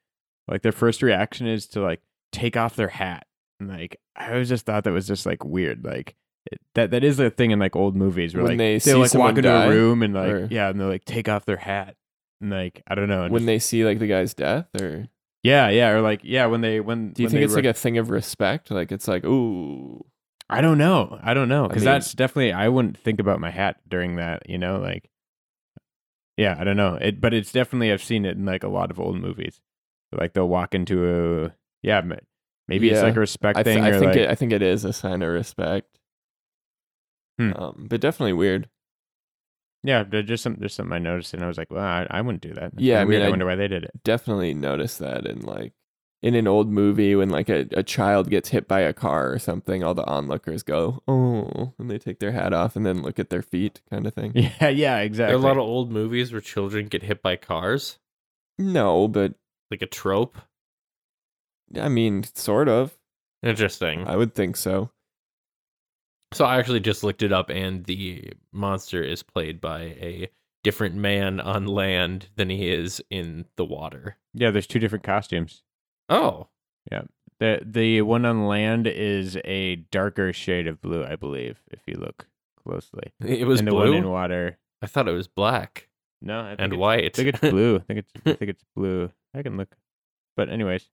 like their first reaction is to like take off their hat and like I always just thought that was just like weird like. It, that that is a thing in like old movies where When like they they see like walk into die, a room and like or- yeah and they like take off their hat and like I don't know when just- they see like the guy's death, or yeah yeah or like yeah when they when do you when think it's re- like a thing of respect? Like it's like, ooh, I don't know. I don't know I because mean- that's definitely I wouldn't think about my hat during that. You know, like yeah, I don't know. It, but it's definitely I've seen it in like a lot of old movies. Like they'll walk into a yeah, ma- maybe it's like a respect I, th- thing I or think like it, I think it is a sign of respect. Hmm. Um, but definitely weird. yeah, there's just some there's something I noticed and I was like, well, I, I wouldn't do that. That's Yeah, I mean, weird. I, I- wonder why they did it. Definitely notice that in like in an old movie when like a, a child gets hit by a car or something, all the onlookers go, oh, and they take their hat off and then look at their feet, kind of thing. Yeah, yeah, There exactly. are a lot of old movies where children get hit by cars, No, but like a trope. I mean, sort of. Interesting. I would think so. So I actually just looked it up, and the monster is played by a different man on land than he is in the water. yeah, there's two different costumes. Oh, Yeah. The the one on land is a darker shade of blue, I believe, if you look closely. it was and the blue. one in water. I thought it was black No, I think and it's- white. I think it's blue. I think it's I think it's blue. I can look. But anyways,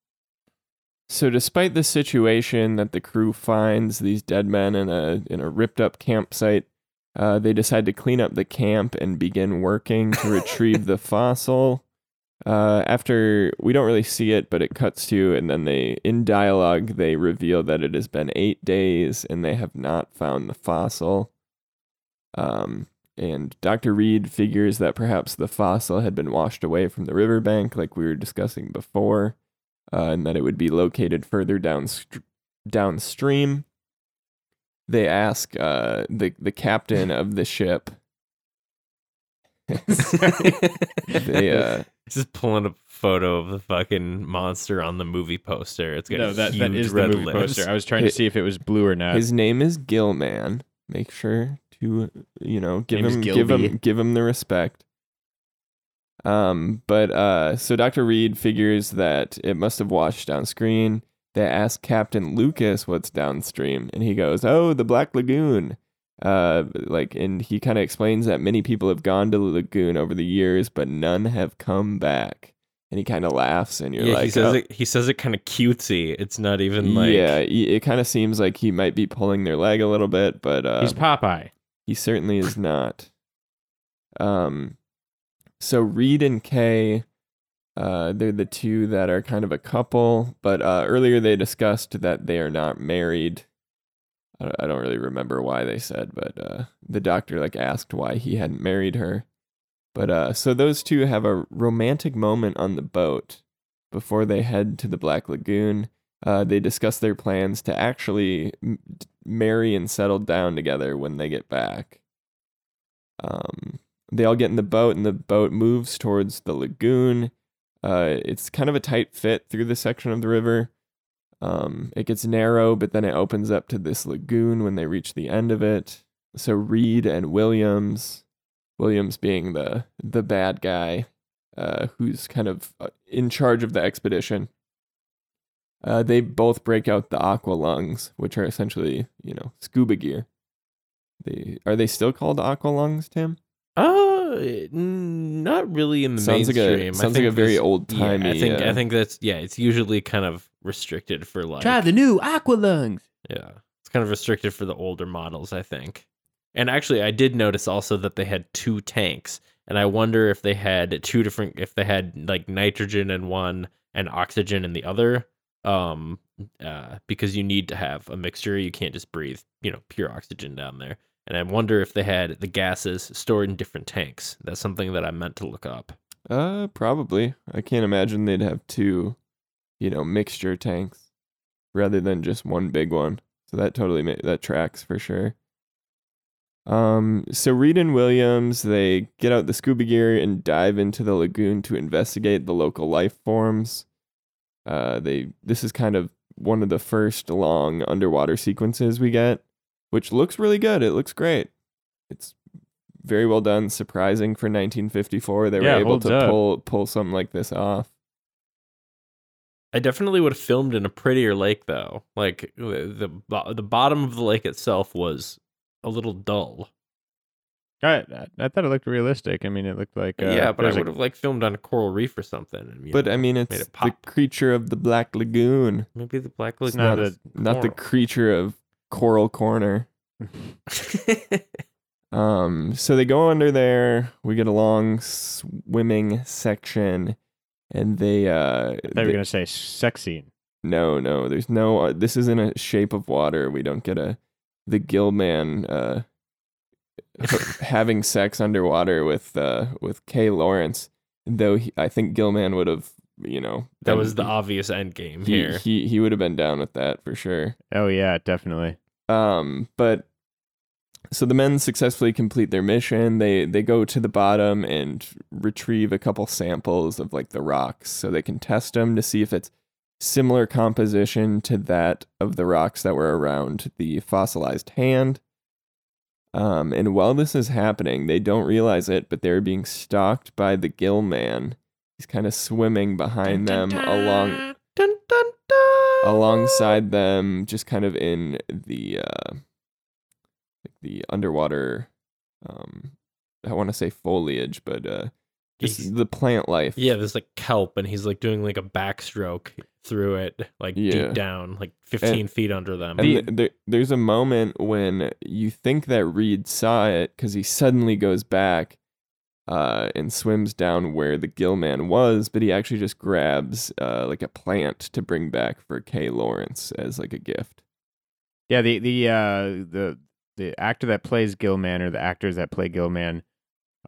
So despite the situation that the crew finds these dead men in a in a ripped up campsite, uh, they decide to clean up the camp and begin working to retrieve the fossil. Uh, after we don't really see it, but it cuts to, and then they in dialogue they reveal that it has been eight days and they have not found the fossil. Um, and Dr. Reed figures that perhaps the fossil had been washed away from the riverbank, like we were discussing before uh, and that it would be located further down downstream. They ask uh, the the captain of the ship. they uh, just pulling a photo of the fucking monster on the movie poster. It's got no, that, huge that is the movie lips. poster. I was trying to see if it was blue or not. his name is Gill Man. Make sure to you know give him give him give him the respect. Um, but uh, so Dr. Reed figures that it must have washed downstream. They ask Captain Lucas what's downstream, and he goes, "Oh, the Black Lagoon." Uh, like, and he kind of explains that many people have gone to the lagoon over the years, but none have come back. And he kind of laughs, and you're yeah, like, he says "Oh." it. He says it kind of cutesy. It's not even like yeah, it kind of seems like he might be pulling their leg a little bit, but uh, He's Popeye. he certainly is not. Um, so Reed and Kay, uh, they're the two that are kind of a couple. But uh, earlier they discussed that they are not married. I don't really remember why they said, but uh, the doctor like asked why he hadn't married her. But uh, so those two have a romantic moment on the boat before they head to the Black Lagoon. Uh, they discuss their plans to actually m- marry and settle down together when they get back. Um, they all get in the boat, and the boat moves towards the lagoon. Uh, it's kind of a tight fit through the section of the river. Um, it gets narrow, but then it opens up to this lagoon when they reach the end of it. So Reed and Williams, Williams being the the bad guy, uh, who's kind of uh, in charge of the expedition. Uh, they both break out the aqua lungs, which are essentially, you know, scuba gear. They are they still called aqua lungs, Tim? Uh, not really in the Sounds like a- mainstream. I sounds like a very old-timey, Yeah, I think I uh, think that's yeah. It's usually kind of restricted for like Try the new Aqua Lungs. yeah. It's kind of restricted for the older models, I think. And actually, I did notice also that they had two tanks, and I wonder if they had two different, if they had like nitrogen in one and oxygen in the other. Um, uh, because you need to have a mixture. You can't just breathe, you know, pure oxygen down there. And I wonder if they had the gases stored in different tanks. That's something that I meant to look up. Uh, probably. I can't imagine they'd have two, you know, mixture tanks rather than just one big one. So that totally ma- that tracks for sure. Um, so Reed and Williams they get out the scuba gear and dive into the lagoon to investigate the local life forms. Uh, they this is kind of one of the first long underwater sequences we get, which looks really good. It looks great. It's very well done, surprising for 1954. They were Yeah, it able to up. pull pull something like this off. I definitely would have filmed in a prettier lake, though. Like the the, bottom of the lake itself was a little dull. I, I, I thought it looked realistic. I mean, it looked like uh, yeah, but I would have like filmed on a coral reef or something. and, But know, I mean, it's it the creature of the Black Lagoon, maybe the black It's lagoon. not is not the creature of Coral Corner. Um, so they go under there. We get a long swimming section, and they. Uh, I they were gonna say sex scene. no, no, there's no. Uh, this isn't a shape of water. We don't get a the gill man uh having sex underwater with uh with Kay Lawrence. Though he, I think Gill Man would have, you know, that was the obvious end game he, here. he he would have been down with that for sure. Oh yeah, definitely. Um, but so the men successfully complete their mission. They they go to the bottom and retrieve a couple samples of like the rocks so they can test them to see if it's similar composition to that of the rocks that were around the fossilized hand. Um, and while this is happening, they don't realize it, but they're being stalked by the gill man. He's kind of swimming behind them along Dun, dun, dun. alongside them, just kind of in the uh, like the underwater. Um, I want to say foliage, but uh, just He's- the plant life. Yeah, there's like kelp, and he's like doing like a backstroke through it, like Yeah. deep down, like 15 feet under them. And The- th- there, there's a moment when you think that Reed saw it because he suddenly goes back uh, and swims down where the gill man was, but he actually just grabs uh, like a plant to bring back for Kay Lawrence as like a gift. Yeah, the the uh the the actor that plays Gill Man or the actors that play Gill Man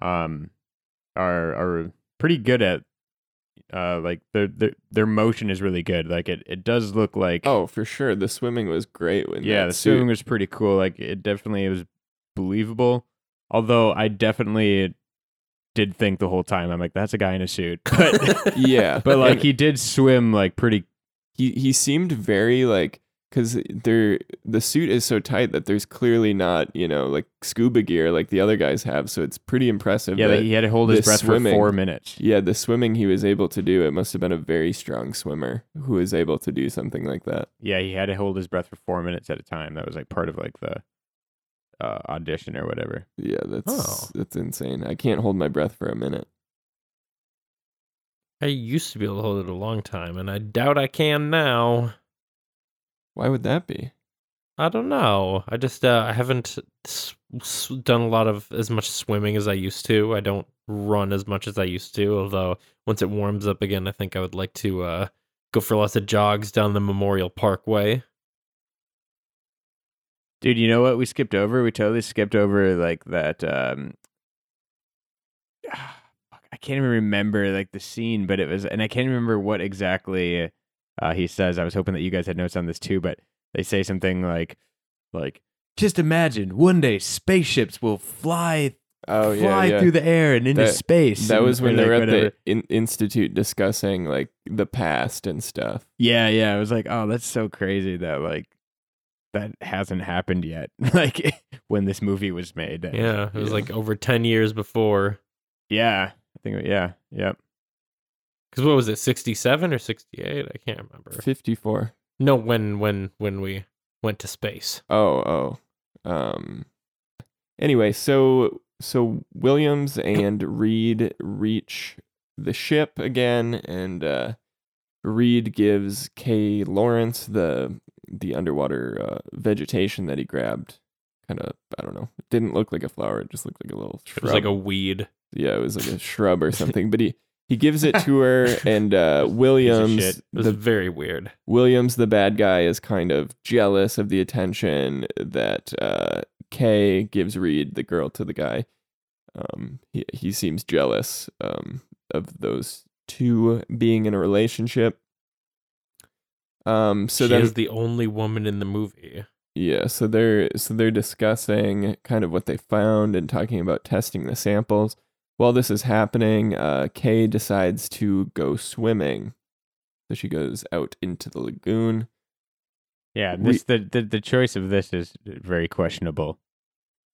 um, are are pretty good at, uh, like their their their motion is really good. Like it it does look like Oh, for sure. The swimming was great. When yeah, that the suit- swimming was pretty cool. Like it definitely was believable. Although I definitely did think the whole time I'm like that's a guy in a suit, but yeah, but like he did swim like pretty he he seemed very like because there the suit is so tight that there's clearly not you know like scuba gear like the other guys have, so it's pretty impressive. yeah. he had to hold his breath swimming- for four minutes. yeah, the swimming he was able to do. It must have been a very strong swimmer who was able to do something like that. Yeah, he had to hold his breath for four minutes at a time. That was like part of like the uh, audition or whatever. Yeah, that's Oh. that's insane. I can't hold my breath for a minute. I used to be able to hold it a long time, and I doubt I can now. Why would that be? I don't know. I just uh, I haven't s- s- done a lot of as much swimming as I used to. I don't run as much as I used to. Although once it warms up again, I think I would like to uh, go for lots of jogs down the Memorial Parkway. Dude, you know what we skipped over? We totally skipped over like that. Um, I can't even remember like the scene, but it was, and I can't remember what exactly uh, he says. I was hoping that you guys had notes on this too, but they say something like, like, just imagine one day spaceships will fly, Oh fly yeah, yeah. through the air and into That- space. that and- was when they like, were at whatever. the in- institute discussing like the past and stuff. Yeah, yeah. I was like, oh, that's so crazy that like that hasn't happened yet. like when this movie was made. Yeah, it was Yeah. like over ten years before. Yeah. I think yeah, yep. Because what was it, sixty seven or sixty eight? I can't remember. Fifty-four. No, when when when we went to space. Oh, oh. Um. Anyway, so so Williams and Reed reach the ship again, and uh, Reed gives Kay Lawrence the the underwater uh, vegetation that he grabbed. Kind of, I don't know. It didn't look like a flower. It just looked like a little It was like a weed. yeah, it was like a shrub or something. But he he gives it to her, and uh, Williams shit. It was the very weird. Williams, the bad guy, is kind of jealous of the attention that uh, Kay gives Reed, the girl, to the guy. Um, he he seems jealous um, of those two being in a relationship. Um, so she then is the only woman in the movie. yeah, so they're so they're discussing kind of what they found and talking about testing the samples. While this is happening, uh, Kay decides to go swimming. So she goes out into the lagoon. Yeah, We- this the, the the choice of this is very questionable.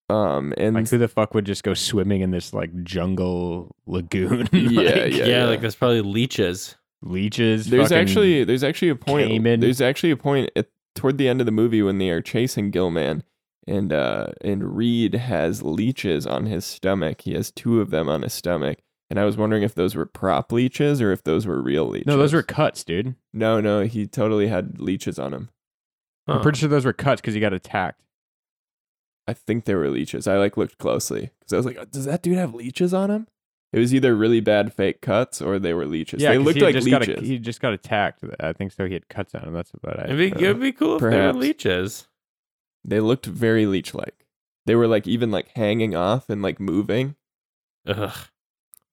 Um, and Like who the fuck would just go swimming in this like jungle lagoon? Yeah, Like, yeah. Yeah, like there's probably leeches. Leeches. there's actually there's actually a point caiman. there's actually a point at, toward the end of the movie when they are chasing Gill Man and uh and Reed has leeches on his stomach. He has two of them on his stomach. And I was wondering if those were prop leeches or if those were real leeches. No, those were cuts, dude. No, no, he totally had leeches on him. I'm pretty sure those were cuts because he got attacked. I think they were leeches. I like looked closely because I was like, does that dude have leeches on him? It was either really bad fake cuts or they were leeches. Yeah, they 'cause looked he like just leeches. got a, he just got attacked. I think so. He had cuts on him. That's about I. It'd be, it'd be cool if they perhaps. were leeches. They looked very leech like. They were like even like hanging off and like moving. Ugh.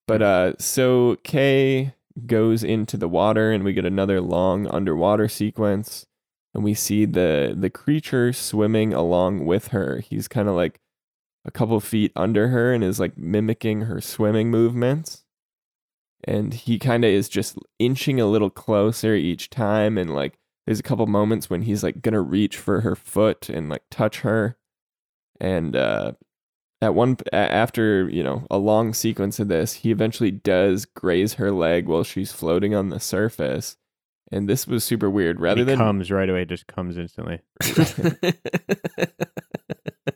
But uh so Kay goes into the water and we get another long underwater sequence and we see the the creature swimming along with her. He's kind of like a couple feet under her and is like mimicking her swimming movements. And he kind of is just inching a little closer each time and like there's a couple moments when he's like going to reach for her foot and like touch her. And uh at one after you know a long sequence of this he eventually does graze her leg while she's floating on the surface and this was super weird rather he than comes right away. Just comes instantly.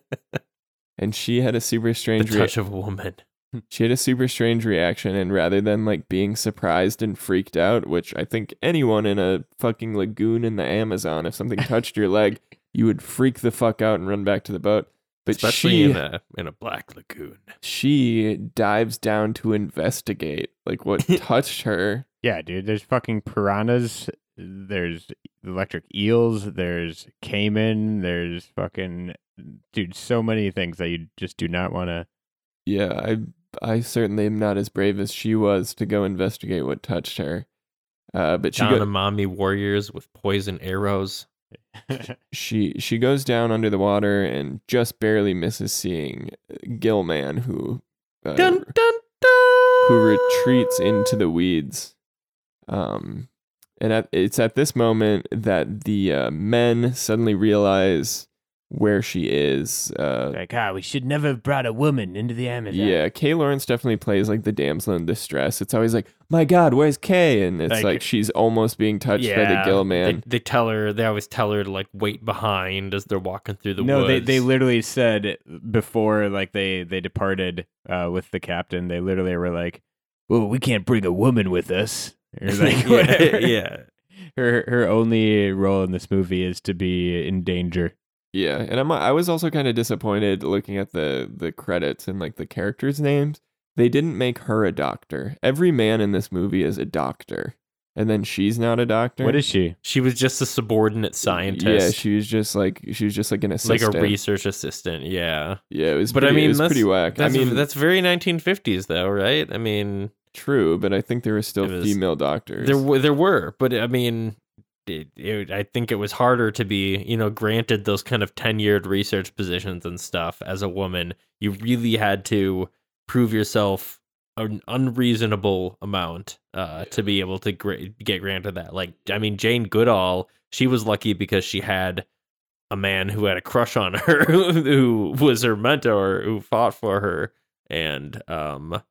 and she had a super the strange rea- touch of a woman. she had a super strange reaction and rather than like being surprised and freaked out which i think anyone in a fucking lagoon in the amazon if something touched your leg you would freak the fuck out and run back to the boat but Especially she in a in a black lagoon. she dives down to investigate like what touched her Yeah, dude. There's fucking piranhas. There's electric eels. There's caiman. There's fucking dude. So many things that you just do not want to. Yeah, I I certainly am not as brave as she was to go investigate what touched her. Uh, but she go, Mommy warriors with poison arrows. she she goes down under the water and just barely misses seeing Gill Man, who uh, Dun, dun, dun! who retreats into the weeds. Um, and at, it's at this moment that the uh, men suddenly realize where she is. Uh, Like, ah, we should never have brought a woman into the Amazon. yeah, Kay Lawrence definitely plays like the damsel in distress. It's always like, my God, where's Kay? And it's Like- like, she's almost being touched by the gill man. They, they tell her. They always tell her to like wait behind as they're walking through the no, woods. they they literally said before like they they departed uh, with the captain. They literally were like, "Well, we can't bring a woman with us." Or like yeah, whatever. yeah. Her her only role in this movie is to be in danger. Yeah, and I'm I was also kind of disappointed looking at the the credits and like the characters' names. They didn't make her a doctor. Every man in this movie is a doctor, and then she's not a doctor. What is she? She was just a subordinate scientist. Yeah, she was just like she was just like an assistant, like a research assistant. Yeah, Yeah, it was. but I mean, it was that's pretty whack. I mean, that's very 1950s, though, right? I mean, true, but I think there were still was- female doctors. there w- there were, but I mean, it, it, I think it was harder to be, you know, granted those kind of tenured research positions and stuff as a woman. You really had to prove yourself an unreasonable amount uh, to be able to gra- get granted that. Like, I mean, Jane Goodall, she was lucky because she had a man who had a crush on her, who was her mentor, who fought for her, and um,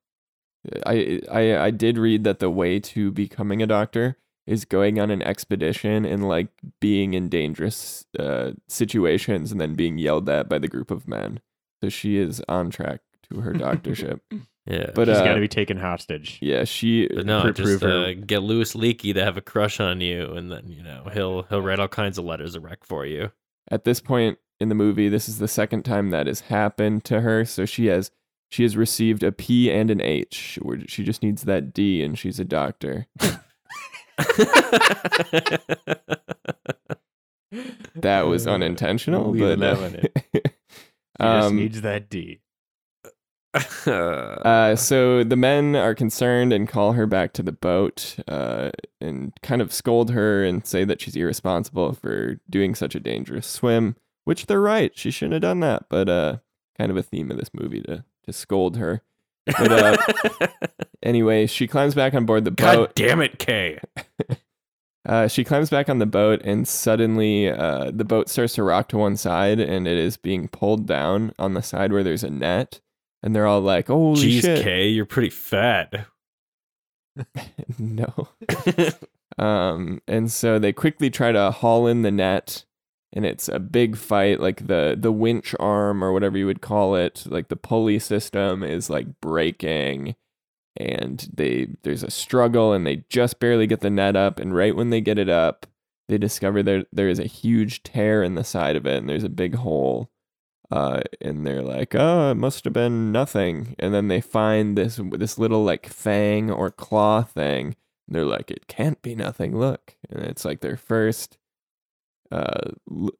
I, I I did read that the way to becoming a doctor is going on an expedition and like being in dangerous uh, situations and then being yelled at by the group of men. So she is on track to her doctorship. yeah, But She's uh, got to be taken hostage. yeah, she But no, Pro- just uh, get Louis Leakey to have a crush on you, and then you know he'll he'll write all kinds of letters of rec for you. at this point in the movie, this is the second time that has happened to her. So she has she has received a P and an H. She just needs that D, and she's a doctor. That was unintentional, leaving but uh. She just um, needs that D. Uh, so the men are concerned and call her back to the boat uh, and kind of scold her and say that she's irresponsible for doing such a dangerous swim, which they're right. She shouldn't have done that, but uh, kind of a theme of this movie to, to scold her. But uh, anyway, she climbs back on board the God boat. damn it, Kay! Uh, she climbs back on the boat, and suddenly uh, the boat starts to rock to one side, and it is being pulled down on the side where there's a net. And they're all like, "Holy Jeez, shit!" Kay, you're pretty fat. no. Um, and so they quickly try to haul in the net, and it's a big fight. Like the the winch arm or whatever you would call it, like the pulley system is like breaking, and they there's a struggle, and they just barely get the net up. And right when they get it up, they discover there there is a huge tear in the side of it, and there's a big hole. Uh, and they're like, "Oh, it must have been nothing." And then they find this this little like fang or claw thing. And they're like, "It can't be nothing. Look!" And it's like their first uh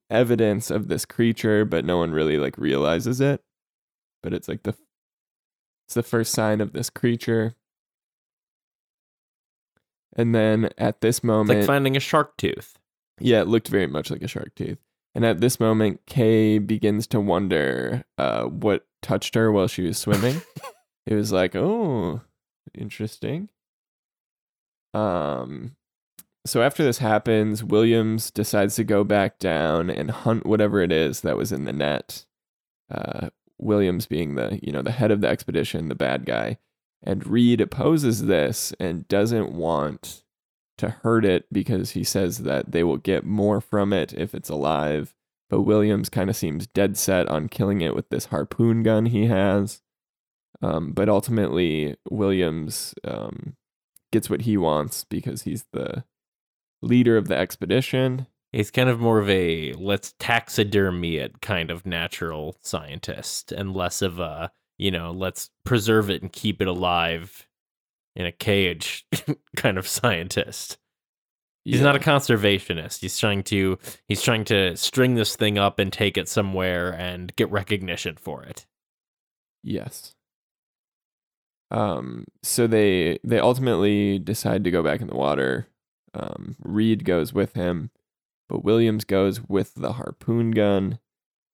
evidence of this creature, but no one really like realizes it. But it's like the it's the first sign of this creature. And then at this It's moment, like finding a shark tooth. yeah, it looked very much like a shark tooth. And at this moment, Kay begins to wonder uh, what touched her while she was swimming. it was like, oh, interesting. Um, so after this happens, Williams decides to go back down and hunt whatever it is that was in the net. Uh, Williams being the you know the head of the expedition, the bad guy, and Reed opposes this and doesn't want to hurt it because he says that they will get more from it if it's alive. But Williams kind of seems dead set on killing it with this harpoon gun he has. Um, but ultimately, Williams um, gets what he wants because he's the leader of the expedition. He's kind of more of a let's taxidermy it kind of natural scientist and less of a, you know, let's preserve it and keep it alive in a cage kind of scientist. He's not a conservationist. He's trying to he's trying to string this thing up and take it somewhere and get recognition for it. Yes. Um. So they they ultimately decide to go back in the water. Um. Reed goes with him, but Williams goes with the harpoon gun.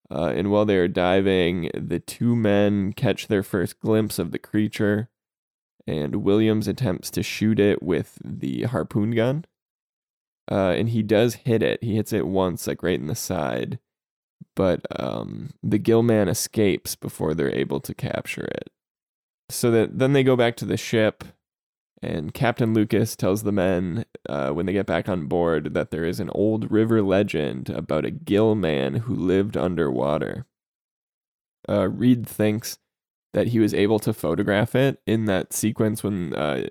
Uh, and while they are diving, the two men catch their first glimpse of the creature, and Williams attempts to shoot it with the harpoon gun. Uh, and he does hit it. He hits it once, like right in the side, but um, the Gill Man escapes before they're able to capture it. So that then they go back to the ship, and Captain Lucas tells the men uh, when they get back on board that there is an old river legend about a gill man who lived underwater. Uh, Reed thinks that he was able to photograph it in that sequence when uh,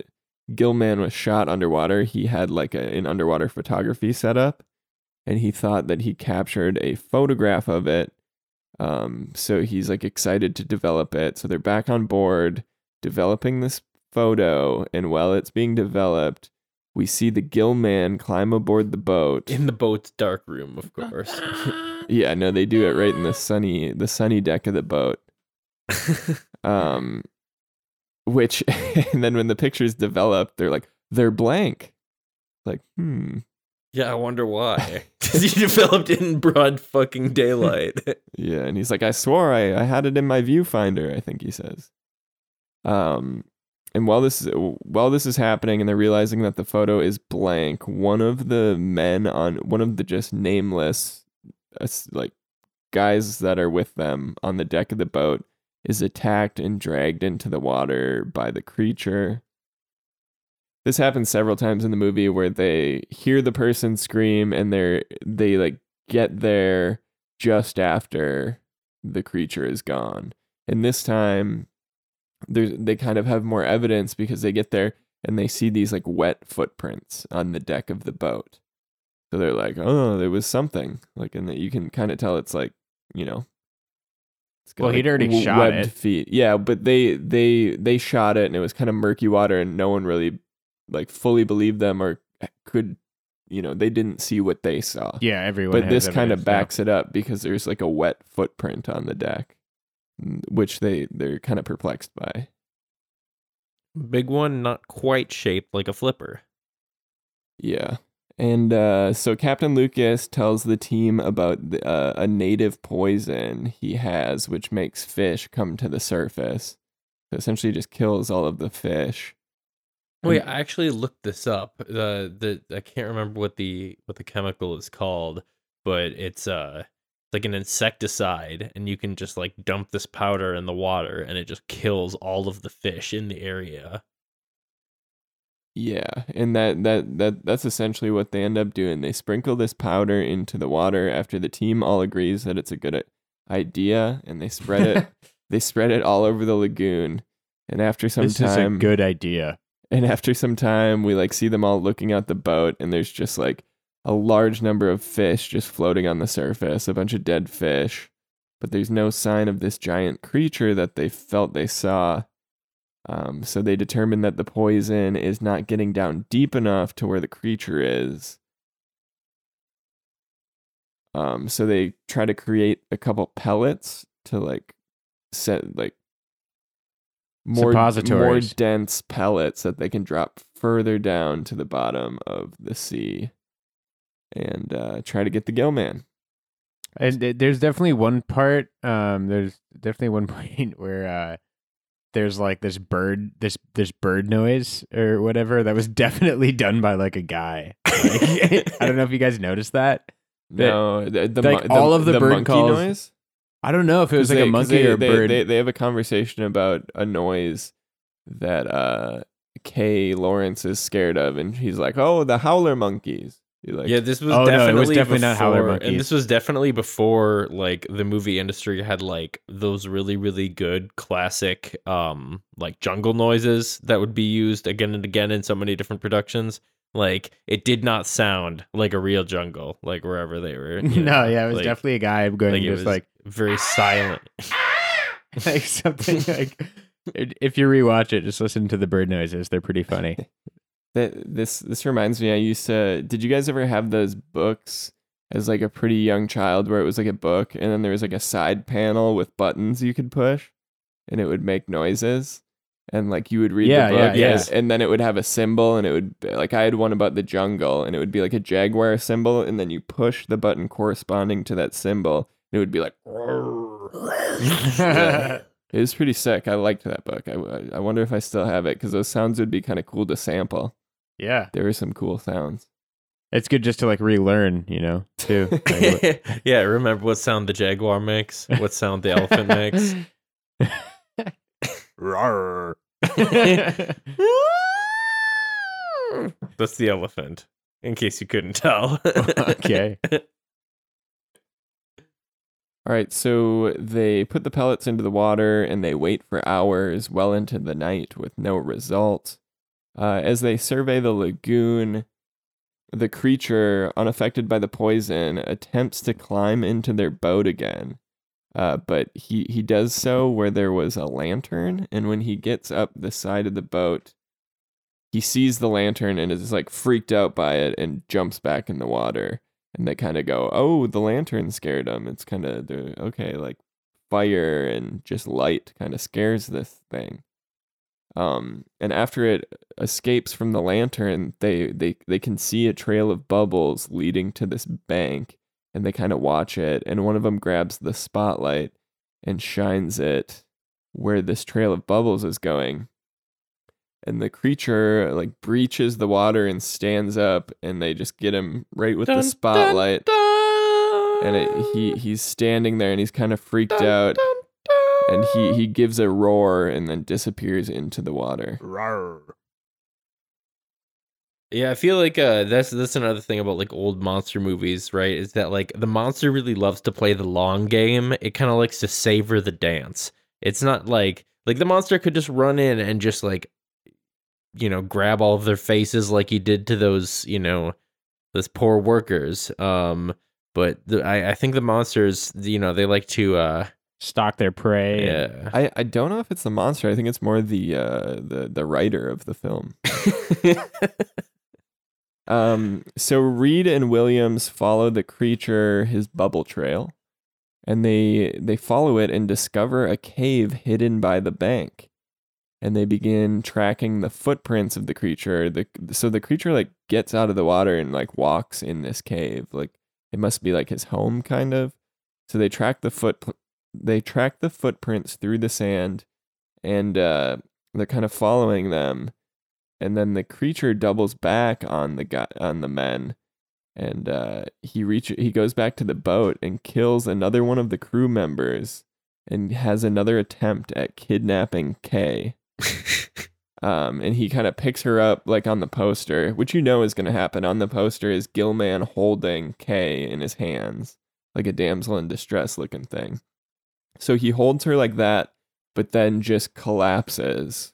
Gill Man was shot underwater. He had like a, an underwater photography setup, and he thought that he captured a photograph of it. Um, so he's like excited to develop it. So they're back on board developing this photo, and while it's being developed, we see the Gill Man climb aboard the boat. In the boat's dark room, of course. yeah, no, they do it right in the sunny the sunny deck of the boat. Um, which and then when the pictures develop, they're like they're blank. Like, hmm. yeah, I wonder why. Because he developed it in broad fucking daylight. Yeah, and he's like, I swore I, I had it in my viewfinder, I think he says. Um and while this while this is happening and they're realizing that the photo is blank, one of the men on one of the just nameless uh, like guys that are with them on the deck of the boat is attacked and dragged into the water by the creature. This happens several times in the movie where they hear the person scream and they're they like get there just after the creature is gone. And this time they kind of have more evidence because they get there and they see these like wet footprints on the deck of the boat. So they're like, "Oh, there was something." Like and that you can kind of tell it's like, you know, it's got, Well, he'd already w- shot webbed it. feet. Yeah, but they they they shot it and it was kind of murky water and no one really like fully believed them or could you know, they didn't see what they saw. Yeah, everyone. but this kind of backs it up because there's like a wet footprint on the deck, which they they're kind of perplexed by. Big one, not quite shaped like a flipper. Yeah. And uh, so Captain Lucas tells the team about the, uh, a native poison he has, which makes fish come to the surface. So essentially, just kills all of the fish. Wait, I actually looked this up. The the I can't remember what the what the chemical is called, but it's uh like an insecticide, and you can just like dump this powder in the water, and it just kills all of the fish in the area. Yeah, and that that that that's essentially what they end up doing. They sprinkle this powder into the water after the team all agrees that it's a good idea, and they spread it. they spread it all over the lagoon. And after some This is a time, good idea. and after some time, we like see them all looking at the boat, and there's just like a large number of fish just floating on the surface, a bunch of dead fish, but there's no sign of this giant creature that they felt they saw. Um, so they determine that the poison is not getting down deep enough to where the creature is. Um, so they try to create a couple pellets to like set like more more dense pellets that they can drop further down to the bottom of the sea and uh, try to get the gill man. And there's definitely one part. Um, there's definitely one point where uh, there's like this bird, this this bird noise or whatever that was definitely done by like a guy. Like, I don't know if you guys noticed that. No, the, the, like, mon- all of the bird calls- noise. I don't know if it was like they- a monkey they, or a they, bird. They, they have a conversation about a noise that uh Kay Lawrence is scared of, and he's like, "Oh, the howler monkeys." You're like, yeah, this was Oh, no, it definitely was definitely not Howler before- Monkeys. and this was definitely before like the movie industry had like those really really good classic um like jungle noises that would be used again and again in so many different productions. Like it did not sound like a real jungle, like wherever they were. you no, yeah, it was like- definitely a guy going like it just was like very silent. like something like. If you rewatch it, just listen to the bird noises. They're pretty funny. that this this reminds me. I used to. Did you guys ever have those books as like a pretty young child where it was like a book, and then there was like a side panel with buttons you could push, and it would make noises. And like you would read Yeah, the yeah, book, yes. and, and then it would have a symbol, and it would be, like I had one about the jungle, and it would be like a jaguar symbol, and then you push the button corresponding to that symbol, and it would be like. Yeah. It was pretty sick. I liked that book. I, I wonder if I still have it because those sounds would be kind of cool to sample. Yeah, There were some cool sounds. it's good just to like relearn. You know. too. Like, yeah, remember what sound the jaguar makes? What sound the elephant makes? Rawr. That's the elephant, in case you couldn't tell. okay. All right, so they put the pellets into the water and they wait for hours well into the night with no result. Uh, as they survey the lagoon, the creature, unaffected by the poison, attempts to climb into their boat again. Uh, but he, he does so where there was a lantern, and when he gets up the side of the boat, he sees the lantern and is like freaked out by it and jumps back in the water and they kind of go, "Oh, the lantern scared them." It's kind of okay, like fire and just light kind of scares this thing. Um, and after it escapes from the lantern, they they they can see a trail of bubbles leading to this bank, and they kind of watch it. And one of them grabs the spotlight and shines it where this trail of bubbles is going. And the creature like breaches the water and stands up, and they just get him right with the spotlight. And it, he he's standing there, and he's kind of freaked out, and he he gives a roar and then disappears into the water. Rawr. Yeah, I feel like uh, that's that's another thing about like old monster movies, right? Is that like the monster really loves to play the long game. It kind of likes to savor the dance. It's not like like the monster could just run in and just like you know grab all of their faces like he did to those you know those poor workers. Um, but the, I I think the monsters you know they like to uh Stalk their prey. and- yeah. I, I don't know if it's the monster. I think it's more the uh the the writer of the film. Um, so Reed and Williams follow the creature his bubble trail, and they they follow it and discover a cave hidden by the bank. And they begin tracking the footprints of the creature. The so the creature like gets out of the water and like walks in this cave. Like it must be like his home kind of. So they track the foot they track the footprints through the sand and uh they're kind of following them and then the creature doubles back on the guy on the men and uh he reach he goes back to the boat and kills another one of the crew members and has another attempt at kidnapping Kay. Um, and he kind of picks her up like on the poster, which you know is going to happen. On the poster is Gill Man holding Kay in his hands, like a damsel in distress looking thing. So he holds her like that, but then just collapses.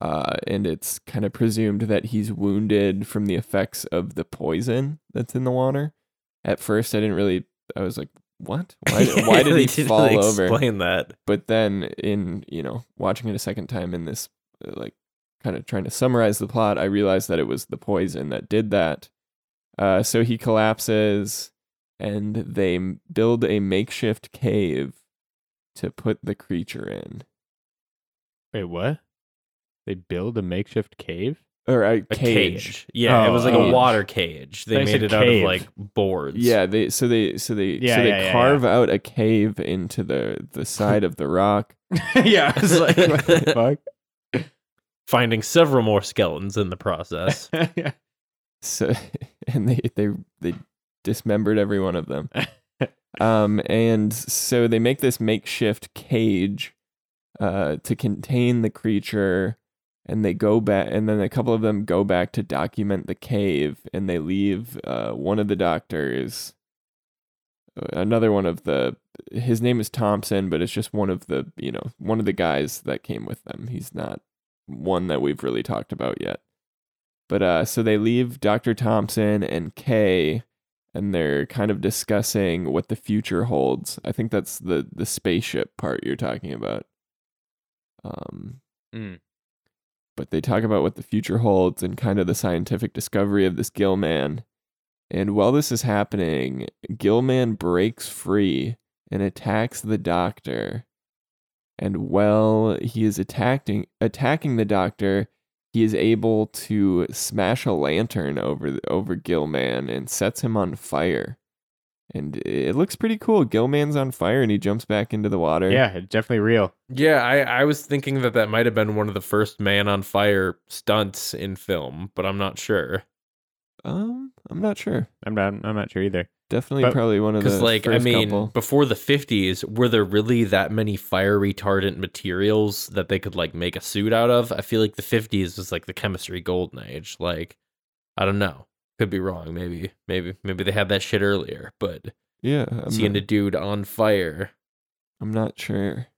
Uh, and it's kind of presumed that he's wounded from the effects of the poison that's in the water. At first, I didn't really. I was like, "What? Why? Why did he fall really over?" Explain that. but then in you know watching it a second time in this uh, like kind of trying to summarize the plot i realized that it was the poison that did that uh, so he collapses and they build a makeshift cave to put the creature in Wait, what? They build a makeshift cave? or a, A cage. cage. Yeah, it Oh, was like oh, cage. a water cage. They They made said it out of like boards. yeah they so they so they Yeah, so they yeah, yeah, carve out a cave into the the side of the rock yeah, I was like, what the Finding several more skeletons in the process. yeah. so and they they they dismembered every one of them um and so they make this makeshift cage uh to contain the creature and they go back and then a couple of them go back to document the cave and they leave uh one of the doctors uh, another one of the his name is Thompson but it's just one of the you know one of the guys that came with them he's not one that we've really talked about yet but uh, so they leave Dr. Thompson and Kay, and they're kind of discussing what the future holds. I think that's the the spaceship part you're talking about. Um, Mm. but they talk about what the future holds and kind of the scientific discovery of this Gill Man. And while this is happening, Gill Man breaks free and attacks the doctor. And while he is attacking attacking the doctor, he is able to smash a lantern over over Gill Man and sets him on fire. And it looks pretty cool. Gill Man's on fire and he jumps back into the water. Yeah, definitely real. yeah, I, I was thinking that that might have been one of the first man on fire stunts in film, but I'm not sure. Um, I'm not sure. I'm not. I'm not sure either. Definitely But- probably one of the Because, like, I mean, couple. before the 50s, were there really that many fire retardant materials that they could, like, make a suit out of? I feel like the 50s was, like, the chemistry golden age. Like, I don't know. Could be wrong. Maybe, maybe, maybe they had that shit earlier, but yeah, I'm seeing not, a dude on fire. I'm not sure.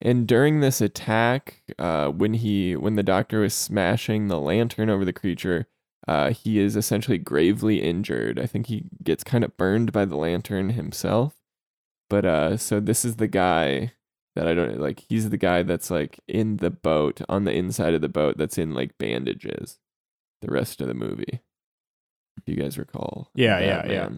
And during this attack, uh, when he when the doctor was smashing the lantern over the creature, uh, he is essentially gravely injured. I think he gets kind of burned by the lantern himself. But uh, so this is the guy that I don't like. He's the guy that's like in the boat on the inside of the boat that's in like bandages. The rest of the movie, if you guys recall. Yeah, yeah, yeah.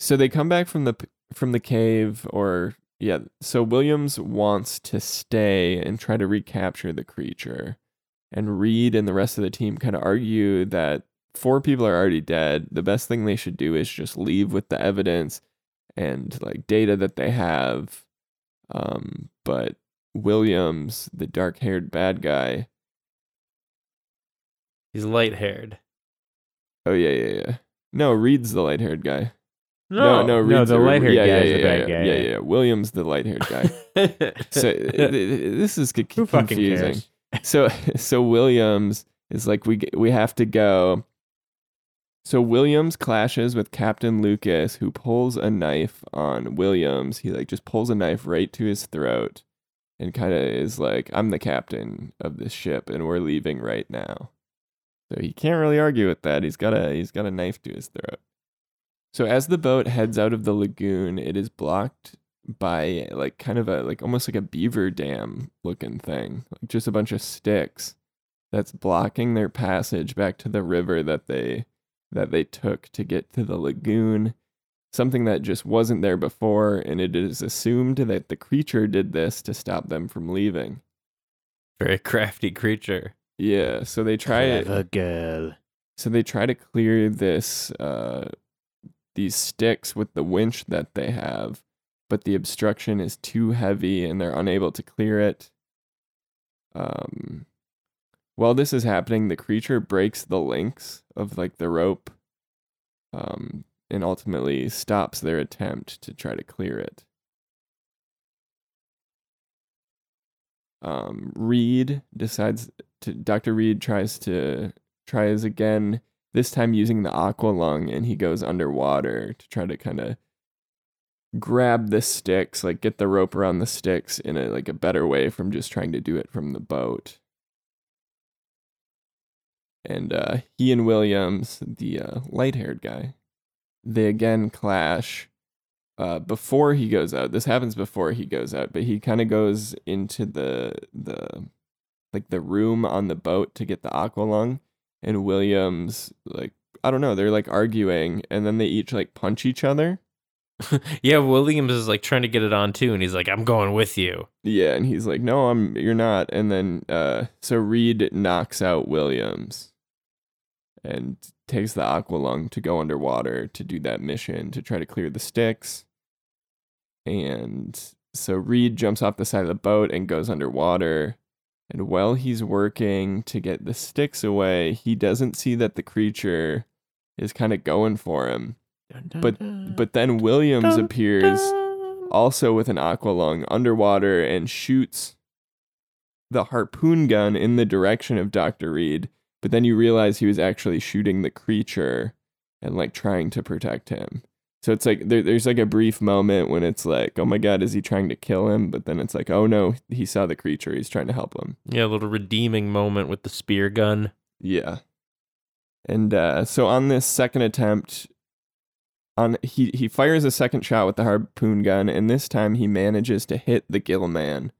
So they come back from the from the cave, or yeah. So Williams wants to stay and try to recapture the creature, and Reed and the rest of the team kind of argue that four people are already dead. The best thing they should do is just leave with the evidence and like data that they have. Um, but Williams, the dark-haired bad guy. He's light haired. Oh yeah, yeah, yeah. No, Reed's the light-haired guy. No, no, No, Reed's the light-haired yeah, yeah, guy's yeah, the bad yeah, guy, Yeah, yeah. yeah. Williams, the light-haired guy. so th- th- this is c- Who fucking confusing. So so Williams is like we we have to go. So Williams clashes with Captain Lucas, who pulls a knife on Williams. He like just pulls a knife right to his throat, and kind of is like, "I'm the captain of this ship, and we're leaving right now." So he can't really argue with that. He's got a he's got a knife to his throat. So as the boat heads out of the lagoon, it is blocked by like kind of a like almost like a beaver dam looking thing, like just a bunch of sticks that's blocking their passage back to the river that they that they took to get to the lagoon. Something that just wasn't there before, and it is assumed that the creature did this to stop them from leaving. Very crafty creature. Yeah, so they try it. Girl. So they try to clear this uh these sticks with the winch that they have, but the obstruction is too heavy and they're unable to clear it. Um while this is happening, the creature breaks the links of like the rope um and ultimately stops their attempt to try to clear it. Um Reed decides to Dr. Reed tries to tries again this time using the aqua lung and he goes underwater to try to kind of grab the sticks like get the rope around the sticks in a like a better way from just trying to do it from the boat and uh he and williams the uh light-haired guy they again clash uh before he goes out this happens before he goes out but he kind of goes into the the like the room on the boat to get the aqua lung and Williams like I don't know, they're like arguing and then they each like punch each other. yeah, Williams is like trying to get it on too, and he's like, "I'm going with you." Yeah, and he's like, "No, I'm you're not." And then uh so Reed knocks out Williams and takes the aqua lung to go underwater to do that mission to try to clear the sticks. And so Reed jumps off the side of the boat and goes underwater. And while he's working to get the sticks away, he doesn't see that the creature is kind of going for him. But but then Williams appears also with an aqua lung underwater and shoots the harpoon gun in the direction of Dr. Reed. But then you realize he was actually shooting the creature and like trying to protect him. So it's like there, there's like a brief moment when it's like, oh my god, is he trying to kill him? But then it's like, oh no, he saw the creature. He's trying to help him. Yeah, a little redeeming moment with the spear gun. Yeah. And uh, so on this second attempt, on he he fires a second shot with the harpoon gun, and this time he manages to hit the gill man.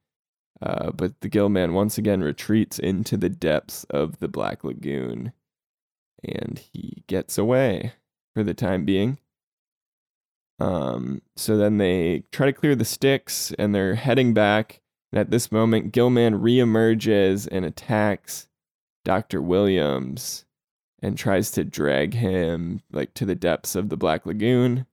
Uh, but the gill man once again retreats into the depths of the Black Lagoon, and he gets away for the time being. Um, so then they try to clear the sticks, and they're heading back. And at this moment, Gill Man reemerges and attacks Dr. Williams and tries to drag him like to the depths of the Black Lagoon.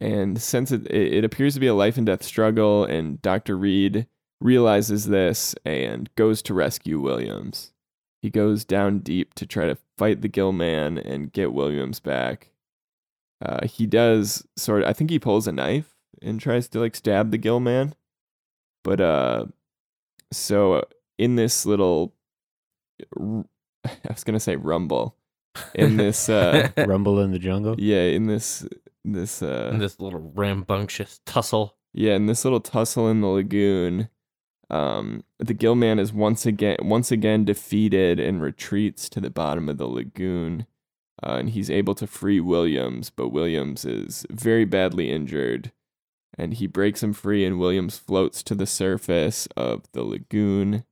And since it, it appears to be a life and death struggle, and Dr. Reed realizes this and goes to rescue Williams. He goes down deep to try to fight the Gill Man and get Williams back. Uh, he does sort of. I think he pulls a knife and tries to like stab the gill man, but uh, so in this little, I was gonna say rumble, in this uh, Rumble in the jungle. yeah, in this this uh, And this little rambunctious tussle. Yeah, in this little tussle in the lagoon, um, the Gill Man is once again once again defeated and retreats to the bottom of the lagoon, uh, and he's able to free Williams, but Williams is very badly injured, and he breaks him free, and Williams floats to the surface of the lagoon.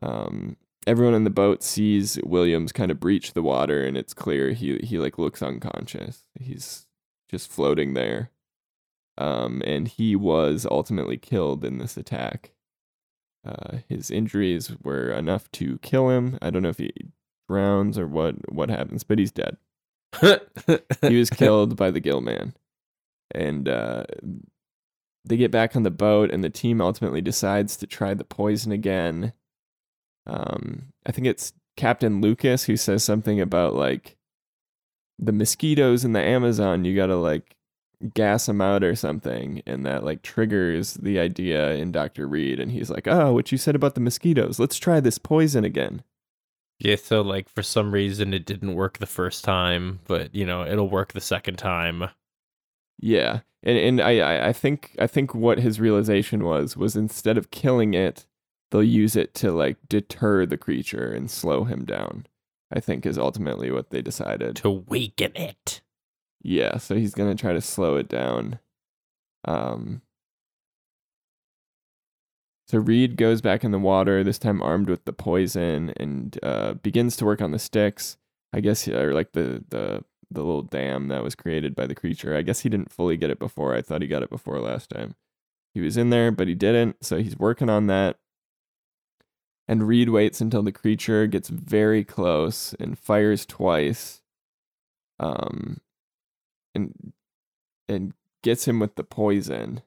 Um, everyone in the boat sees Williams kind of breach the water, and it's clear he he like looks unconscious. He's just floating there um, and he was ultimately killed in this attack. Uh, his injuries were enough to kill him. I don't know if he drowns or what what happens, but he's dead. He was killed by the gill man, and uh, they get back on the boat, and the team ultimately decides to try the poison again. Um, I think it's Captain Lucas who says something about like the mosquitoes in the Amazon. You gotta like gas him out or something and that like triggers the idea in Dr. Reed and he's like, "Oh, what you said about the mosquitoes. Let's try this poison again." Yeah, so like for some reason it didn't work the first time, but you know, it'll work the second time. Yeah. And and I- I think I think what his realization was was instead of killing it, they'll use it to like deter the creature and slow him down. I think is ultimately what they decided. To weaken it. Yeah, so he's gonna try to slow it down. Um. So Reed goes back in the water, this time armed with the poison, and uh, begins to work on the sticks. I guess, or like the the the little dam that was created by the creature. I guess he didn't fully get it before. I thought he got it before last time. He was in there, but he didn't. So he's working on that. And Reed waits until the creature gets very close and fires twice. Um, and and gets him with the poison.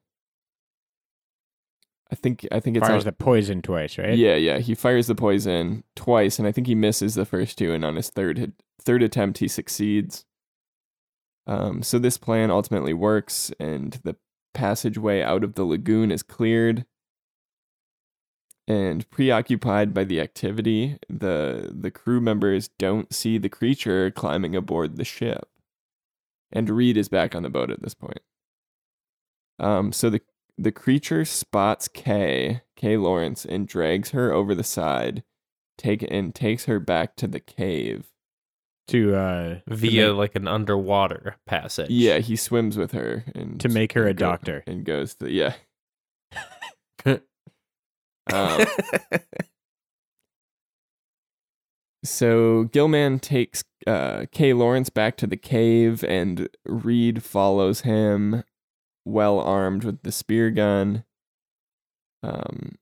I think I think it's Fires on- the poison twice, right? yeah, yeah. He fires the poison twice, and I think he misses the first two, and on his third third attempt, he succeeds. Um, so this plan ultimately works, and the passageway out of the lagoon is cleared. And preoccupied by the activity, the the crew members don't see the creature climbing aboard the ship. And Reed is back on the boat at this point. Um, so the the creature spots Kay, Kay Lawrence, and drags her over the side, take and takes her back to the cave. To uh Via to like an underwater passage. Yeah, he swims with her and To make her a go- doctor. and goes to yeah. Um, so Gill Man takes uh, Kay Lawrence back to the cave, and Reed follows him, well armed with the spear gun. Um,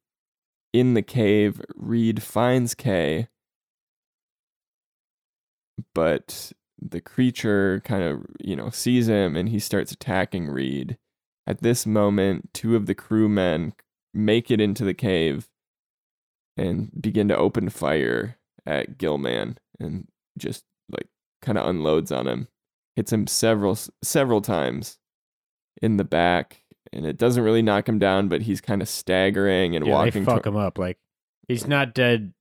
in the cave, Reed finds Kay, but the creature kind of you know sees him, and he starts attacking Reed. At this moment, two of the crewmen make it into the cave and begin to open fire at Gill Man and just like kind of unloads on him. Hits him several several times in the back and it doesn't really knock him down but he's kind of staggering and yeah, they walking fuck to- him up. Like he's not dead.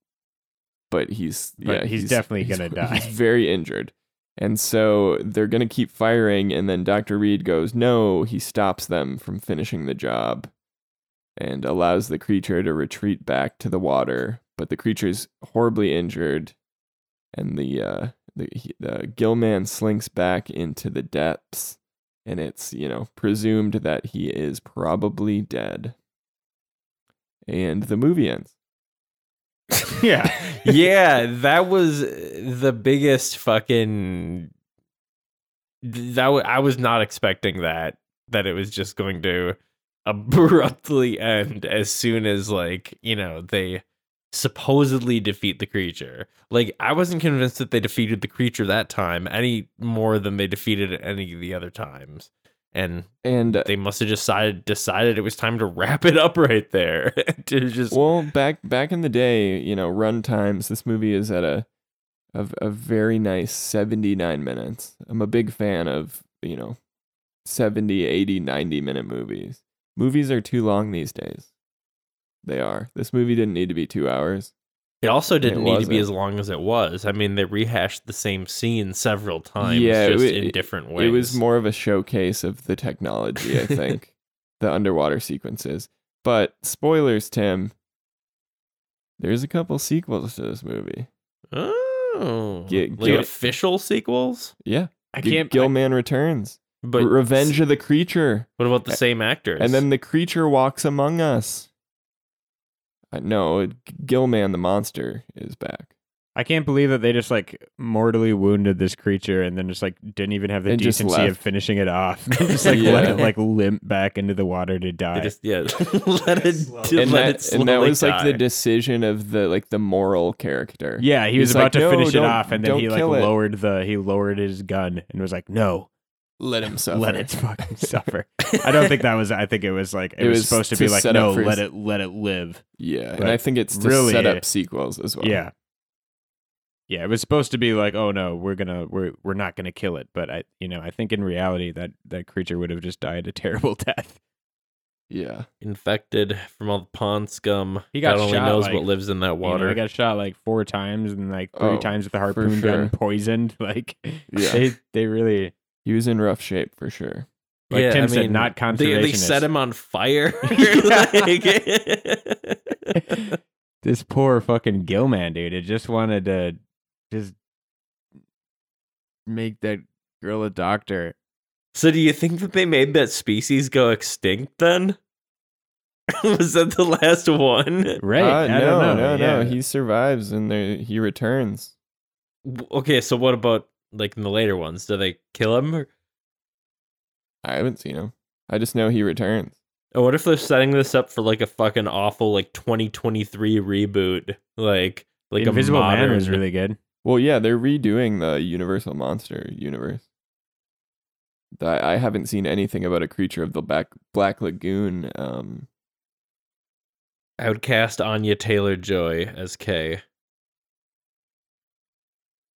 but he's But yeah he's definitely he's- gonna he's die. He's very injured and so they're gonna keep firing and then dr reed goes no he stops them from finishing the job and allows the creature to retreat back to the water but the creature's horribly injured and the uh the, he, the gill man slinks back into the depths and it's you know presumed that he is probably dead and the movie ends Yeah. yeah, that was the biggest fucking. That w- I was not expecting that. That it was just going to abruptly end as soon as like you know they supposedly defeat the creature. Like I wasn't convinced that they defeated the creature that time any more than they defeated it any of the other times. And and uh, they must have decided decided it was time to wrap it up right there. to just Well, back back in the day, you know, run times. This movie is at a a, a very nice 79 minutes. I'm a big fan of, you know, 70, 80, 90 minute movies. Movies are too long these days. They are. This movie didn't need to be two hours. It also didn't need to be as long as it was. I mean, they rehashed the same scene several times, Yeah, just wa- in different ways. It was more of a showcase of the technology, I think, the underwater sequences. But spoilers, Tim. There's a couple sequels to this movie. Oh, Get- like official sequels, Yeah, I can't. I- Gill Man returns. But Revenge of the Creature, What about the same actors? and then the creature walks among us. Uh, no, Gill Man the monster is back. I can't believe that they just like mortally wounded this creature and then just like didn't even have the And decency of finishing it off. just like let it like limp back into the water to die. they just yeah, let it and let that, it and that slowly was like the decision of the like the moral character. yeah, he was He's about like, to "No, finish it off, and then he like kill it." lowered the he lowered his gun and was like, "No, let him suffer. let it fucking suffer." I don't think that was. I think it was like it, It was, was supposed to, to be like, "No, let his- it let it live." Yeah, and I think it's to really- set up sequels as well. Yeah. Yeah, it was supposed to be like, oh no, we're gonna we're we're not gonna kill it. But I you know, I think in reality that that creature would have just died a terrible death. yeah. infected from all the pond scum. He got God only shot, knows like, what lives in that You know, water. I got shot like four times and like three Oh, times with the harpoon sure. gun poisoned. Like Yeah. they they really He was in rough shape for sure. like Yeah, Tim I said, mean, not they, conservationists. they set him on fire. Like- this poor fucking Gill Man dude. It just wanted to just make that girl a doctor. so, do you think that they made that species go extinct then? Was that the last one? Right. Uh, I no, don't know. no, no. yeah. He survives and there he returns. Okay, so what about like in the later ones? Do they kill him? Or, I haven't seen him. I just know he returns. or what if they're setting this up for like a fucking awful like 2023 reboot? Like, like Invisible a modern, Man was really good. Well, yeah, they're redoing the Universal Monster universe. I, I haven't seen anything about a creature of the Black Black Lagoon. Um, I would cast Anya Taylor Joy as Kay.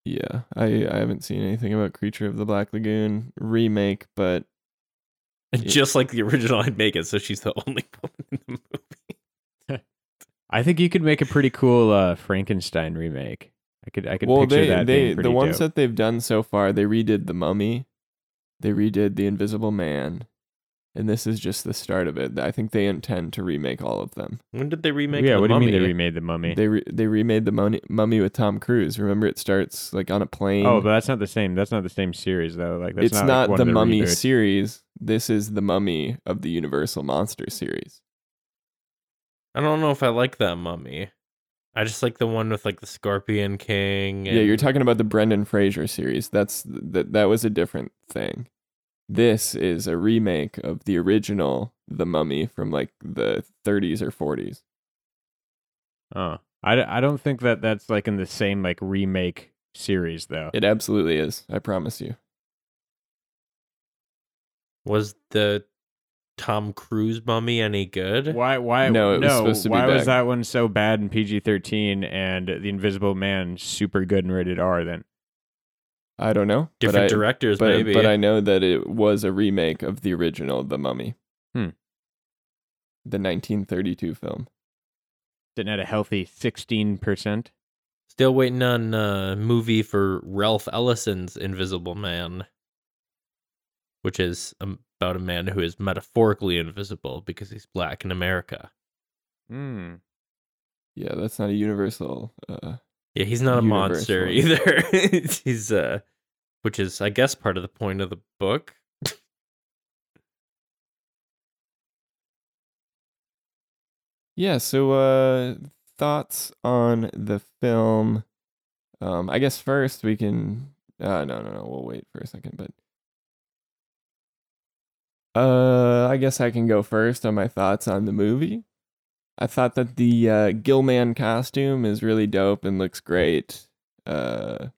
Yeah, I I haven't seen anything about Creature of the Black Lagoon remake, but And just like the original, I'd make it so she's the only woman in the movie. I think you could make a pretty cool uh, Frankenstein remake. I could I could well, picture they that they being the ones dope. that they've done so far, they redid the Mummy, they redid the Invisible Man, and this is just the start of it. I think they intend to remake all of them. When did they remake? yeah, the what do you mean they remade the Mummy? They re- they remade the mummy, mummy with Tom Cruise. Remember, it starts like on a plane. oh, but that's not the same. That's not the same series though. Like that's it's not, not, like, the the Mummy reboots. series. This is the Mummy of the Universal Monster series. I don't know if I like that mummy. I just like the one with like the Scorpion King. And... Yeah, you're talking about the Brendan Fraser series. That's that that was a different thing. This is a remake of the original The Mummy from like the 30s or 40s. Oh, I, d- I don't think that that's like in the same like remake series though. It absolutely is. I promise you. Was the Tom Cruise mummy any good? Why? Why? No, it was supposed to be why was that one so bad in PG thirteen and the Invisible Man super good in rated R? Then I don't know. but Different I- directors, but, maybe. but I know that it was a remake of the original The Mummy. Hmm. The 1932 film. didn't had a healthy sixteen percent. Still waiting on a movie for Ralph Ellison's Invisible Man, which is um, about a man who is metaphorically invisible because he's black in America. Hmm. Yeah, that's not a universal. Uh, Yeah, he's not a monster either. he's uh, which is I guess part of the point of the book. yeah. So, uh, thoughts on the film? Um, I guess first we can. Uh, no, no, no. We'll wait for a second, but. Uh, I guess I can go first on my thoughts on the movie. I thought that the uh, Gill Man costume is really dope and looks great. Uh,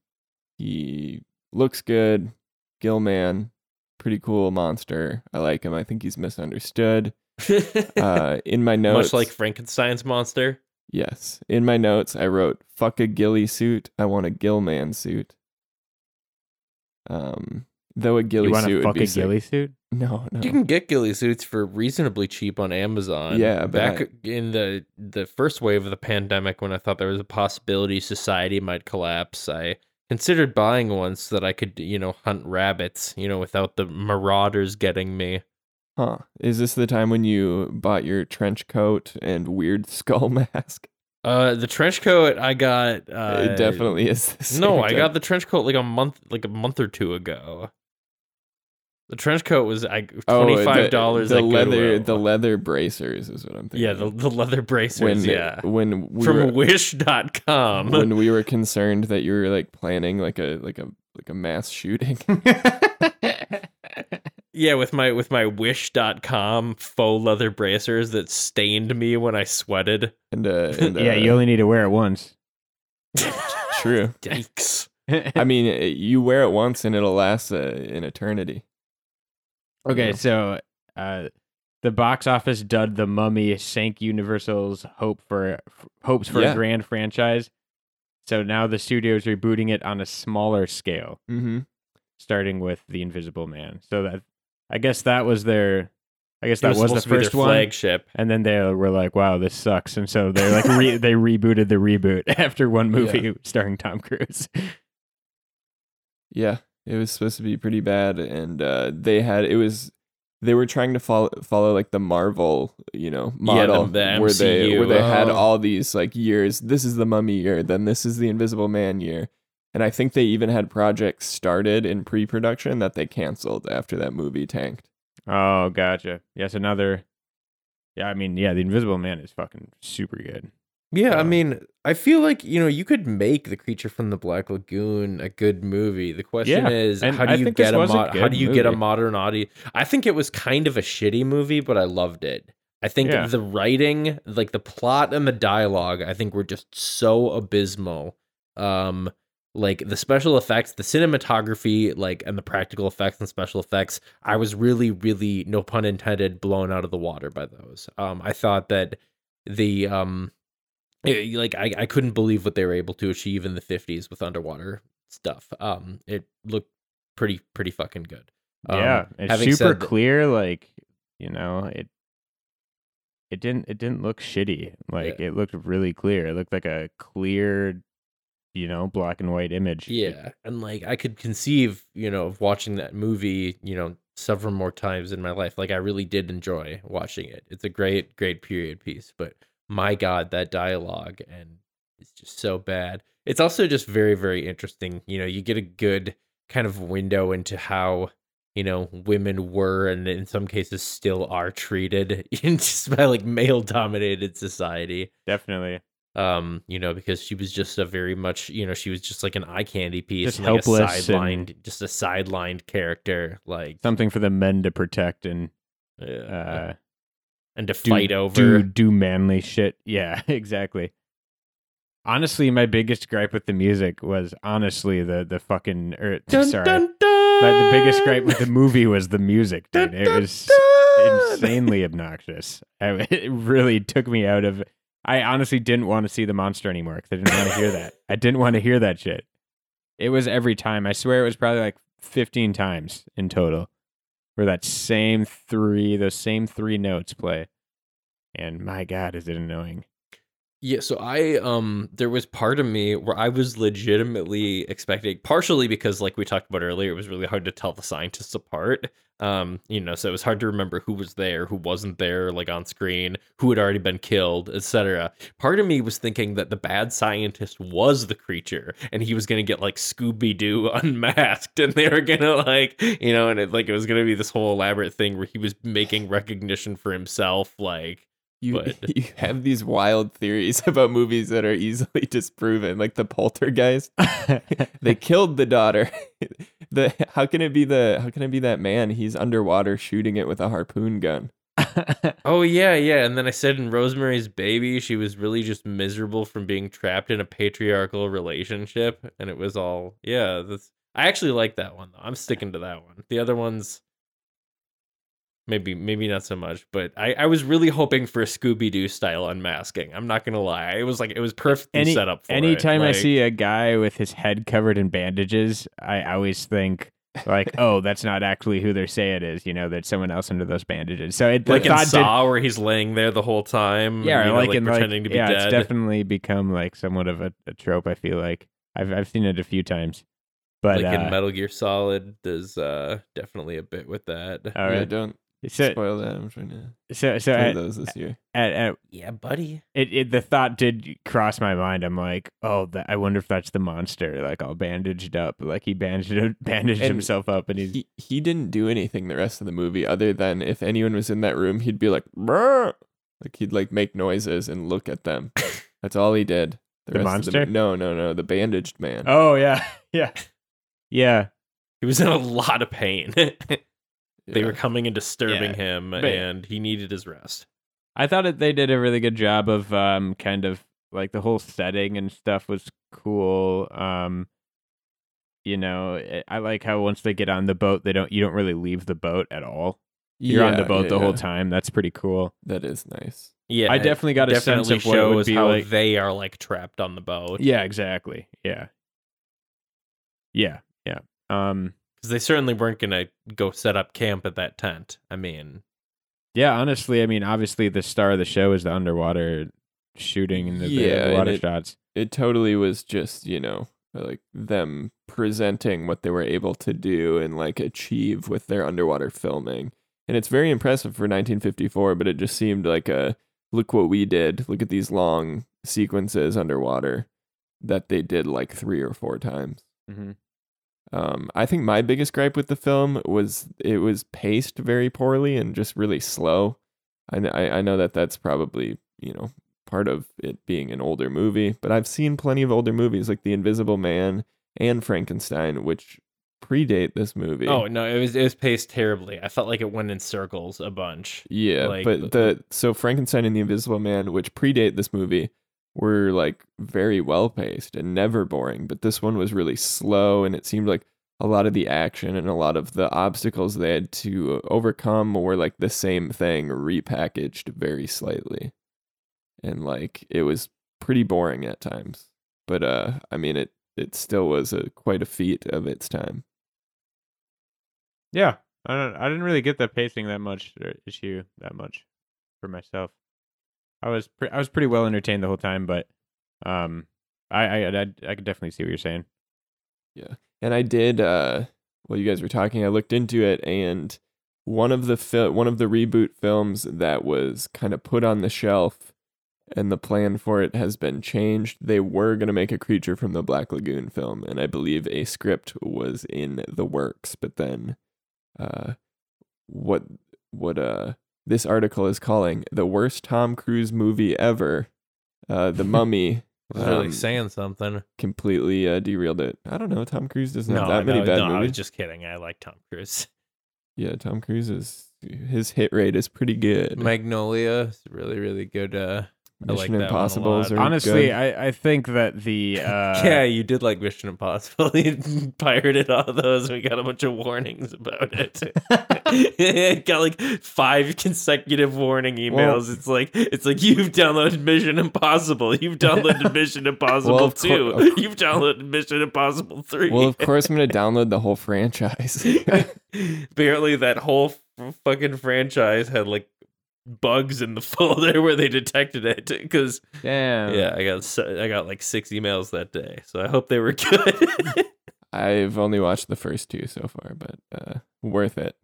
he looks good. Gill Man, pretty cool monster. I like him. I think he's misunderstood. Uh, in my notes, Much like Frankenstein's monster. Yes. In my notes, I wrote "fuck a ghillie suit. I want a gill man suit." Um, though a ghillie you want suit to would fuck be a sick. ghillie suit? No, no. You can get ghillie suits for reasonably cheap on Amazon. Yeah, but back I- in the the first wave of the pandemic, when I thought there was a possibility society might collapse, I considered buying one so that I could, you know, hunt rabbits, you know, without the marauders getting me. Huh? Is this the time when you bought your trench coat and weird skull mask? Uh, the trench coat I got. Uh, it definitely is. The No, same I time. got the trench coat like a month, like a month or two ago. The trench coat was I Oh, twenty five dollars. The, the leather, the leather bracers is what I'm thinking. yeah, the, the leather bracers. when yeah, when we from were, Wish.com. when we were concerned that you were like planning like a like a like a mass shooting. Yeah, with my with my wish.com faux leather bracers that stained me when I sweated. and uh, and, uh yeah, you only need to wear it once. true. Yikes. I mean, uh, you wear it once and it'll last uh, an eternity. Okay, Yeah. so uh, the box office dud the Mummy sank Universal's hope for f- hopes for Yeah. a grand franchise. So now the studio's rebooting it on a smaller scale, Mm-hmm. starting with the Invisible Man. So that I guess that was their, I guess It that was, the be their first one. flagship. And then they were like, "Wow, this sucks," and so they like re- they rebooted the reboot after one movie starring Tom Cruise. Yeah, it was supposed to be pretty bad, and uh, they had it was they were trying to follow follow like the Marvel, you know, model Yeah, the- the where they MCU. where they had Oh. all these like years. This is the Mummy year, then this is the Invisible Man year, and I think they even had projects started in pre production that they canceled after that movie tanked. Oh, gotcha. Yes, another. Yeah, I mean, yeah, the Invisible Man is fucking super good. Yeah, I Um, mean, I feel like, you know, you could make The Creature from the Black Lagoon a good movie. The question Yeah, is, how I do you get a was a how do you get a modern audience? I think it was kind of a shitty movie, but I loved it. I think Yeah. the writing, like the plot and the dialogue, I think were just so abysmal. Um like the special effects, the cinematography, like and the practical effects and special effects, I was really really no pun intended blown out of the water by those. Um I thought that the um eh, like I, I couldn't believe what they were able to achieve in the 50s with underwater stuff. Um it looked pretty pretty fucking good. Um, yeah, it's super that- clear. Like you know, it it didn't it didn't look shitty. Like it looked really clear. It looked like a clear, you know, black and white image. Yeah, and like I could conceive, you know, of watching that movie, you know, several more times in my life. Like I really did enjoy watching it. It's a great, great period piece. But my God, that dialogue and it's just so bad. It's also just very, very interesting. You know, you get a good kind of window into how you know women were and in some cases still are treated in just by like male dominated society definitely. um you know because she was just a very much you know she was just like an eye candy piece Just like, helpless a sidelined just a sidelined character like Something for the men to protect and uh, uh, and to do, fight over do do manly shit. Yeah, exactly. Honestly, my biggest gripe with the music was honestly the the fucking er, Dun, sorry. dun, dun! My, the biggest gripe with the movie was the music, dude. Dun, It was insanely obnoxious. I, it really took me out of. I honestly didn't want to see the monster anymore because I didn't want to hear that. I didn't want to hear that shit. It was every time. I swear it was probably like fifteen times in total, where that same three, those same three notes play. And my god, is it annoying? Yeah, so I um there was part of me where I was legitimately expecting partially because like we talked about earlier, it was really hard to tell the scientists apart. Um, you know, so it was hard to remember who was there, who wasn't there, like on screen, who had already been killed, etc. Part of me was thinking that the bad scientist was the creature and he was gonna get like Scooby Doo unmasked and they were gonna like you know, and it like it was gonna be this whole elaborate thing where he was making recognition for himself, like You But- you have these wild theories about movies that are easily disproven, like the Poltergeist. they killed the daughter. the how can it be the how can it be that man? He's underwater shooting it with a harpoon gun. Oh yeah, yeah. And then I said in Rosemary's Baby, she was really just miserable from being trapped in a patriarchal relationship, and it was all yeah. I actually like that one though. I'm sticking to that one. The other ones, maybe maybe not so much, but I, I was really hoping for a Scooby Doo style unmasking. I'm not gonna lie, it was like it was perfectly Any- set up. For Anytime it. I see a guy with his head covered in bandages, I always think like, oh, that's not actually who they say it is. You know, that someone else under those bandages. So it like in thought did- Saw, where he's laying there the whole time, yeah, you know, like, like, in pretending like, to be yeah, dead. it's definitely become like somewhat of a, a trope. I feel like I've I've seen it a few times, but like uh, in Metal Gear Solid, there's uh, definitely a bit with that. all yeah, don't So spoil that. I'm trying to so so at, those this year. at, at yeah, buddy. it, it the thought did cross my mind. I'm like, oh, that, I wonder if that's the monster, like all bandaged up, like he bandaged bandaged And himself up, and he's He he didn't do anything the rest of the movie other than if anyone was in that room, he'd be like, "Brr!" like he'd like make noises and look at them. That's all he did. The rest monster? The, no, no, no. The bandaged man. oh yeah, yeah, yeah. He was in a lot of pain. they were coming and disturbing Yeah, him, but- and he needed his rest. I thought that they did a really good job of um kind of like the whole setting and stuff was cool. Um you know, I- I like how once they get on the boat, they don't you don't really leave the boat at all. You're on the boat yeah, the whole yeah. time. That's pretty cool. That is nice. Yeah, I definitely got a definitely sense of what it would shows be how like. they are like trapped on the boat. Yeah, exactly. Yeah. Yeah, yeah. Um because they certainly weren't gonna go set up camp at that tent. I mean, yeah, honestly, I mean, obviously the star of the show is the underwater shooting and the, Yeah, the and water it- shots. It totally was just, you know, like them presenting what they were able to do and like achieve with their underwater filming. And it's very impressive for 1954, but it just seemed like a look what we did. Look at these long sequences underwater that they did like three or four times. Mm-hmm. Um, I think my biggest gripe with the film was it was paced very poorly and just really slow. I, I I know that that's probably you know part of it being an older movie, but I've seen plenty of older movies like The Invisible Man and Frankenstein, which predate this movie. oh no, it was it was paced terribly. I felt like it went in circles a bunch. yeah, like, but the so Frankenstein and The Invisible Man, which predate this movie, were like very well paced and never boring. But this one was really slow, and it seemed like a lot of the action and a lot of the obstacles they had to overcome were like the same thing repackaged very slightly, and like it was pretty boring at times. But uh, I mean it it still was a quite a feat of its time. Yeah, I don't. I didn't really get the pacing that much issue that much for myself. I was pre- I was pretty well entertained the whole time, but um, I I I, I could definitely see what you're saying. Yeah, and I did uh while you guys were talking, I looked into it and one of the fil- one of the reboot films that was kind of put on the shelf and the plan for it has been changed. They were going to make a creature from the Black Lagoon film and I believe a script was in the works, but then uh what what uh this article is calling the worst Tom Cruise movie ever. Uh The Mummy was really um, saying something. completely uh, derailed it. I don't know. Tom Cruise doesn't No, have that many no, bad no, I was just kidding. I like Tom Cruise. Yeah, Tom Cruise is his hit rate is pretty good. Magnolia is really really good. Uh, I like Mission that one Impossibles are Honestly, good. I I think that the uh, yeah, you did like Mission Impossible. you pirated all those. We got a bunch of warnings about it. got like five consecutive warning emails. it's like it's like you've downloaded Mission Impossible. You've downloaded Mission Impossible Well, two. of cour- you've downloaded Mission Impossible three. well, of course, I'm gonna download the whole franchise. Apparently, that whole f- fucking franchise had like bugs in the folder where they detected it because damn. yeah, I got s- I got like six emails that day. So I hope they were good. I've only watched the first two so far, but uh, worth it.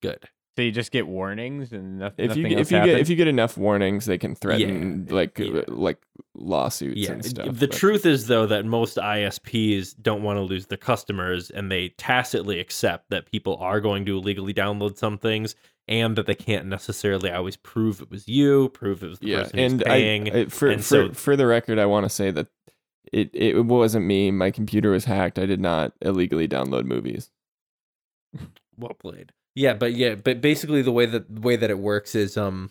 good. So you just get warnings and nothing. If you nothing get- else if you get if you get enough warnings, they can threaten like yeah. uh, like lawsuits Yeah. and stuff. the but- truth is though that most ISPs don't want to lose their customers and they tacitly accept that people are going to illegally download some things and that they can't necessarily always prove it was you, prove it was the yeah, person who's and paying. I, I for and for, so- for the record, I want to say that it it wasn't me. My computer was hacked. I did not illegally download movies. well played yeah but yeah but basically the way that the way that it works is um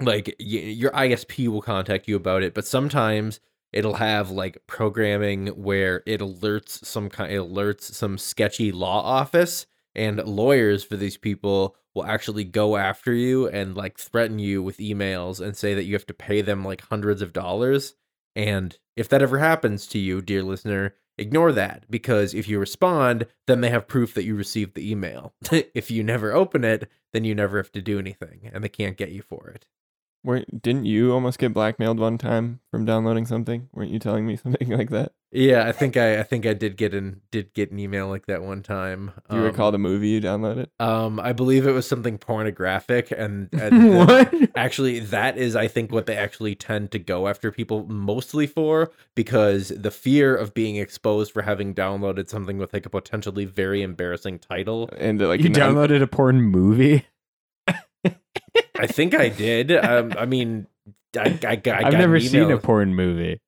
like your isp will contact you about it but sometimes it'll have like programming where it alerts some kind it alerts some sketchy law office and lawyers for these people will actually go after you and like threaten you with emails and say that you have to pay them like hundreds of dollars. And if that ever happens to you, dear listener, ignore that because if you respond, then they have proof that you received the email. if you never open it, then you never have to do anything and they can't get you for it. Were, didn't you almost get blackmailed one time from downloading something? Weren't you telling me something like that? Yeah, I think I I think I did get an did get an email like that one time. Do you Um, recall the movie you downloaded? Um, I believe it was something pornographic, and, and the- what? actually, that is, I think, what they actually tend to go after people mostly for, because the fear of being exposed for having downloaded something with like a potentially very embarrassing title. And like you an- downloaded a porn movie? I think I did. Um, I mean, I, I, I got I've never seen a porn movie.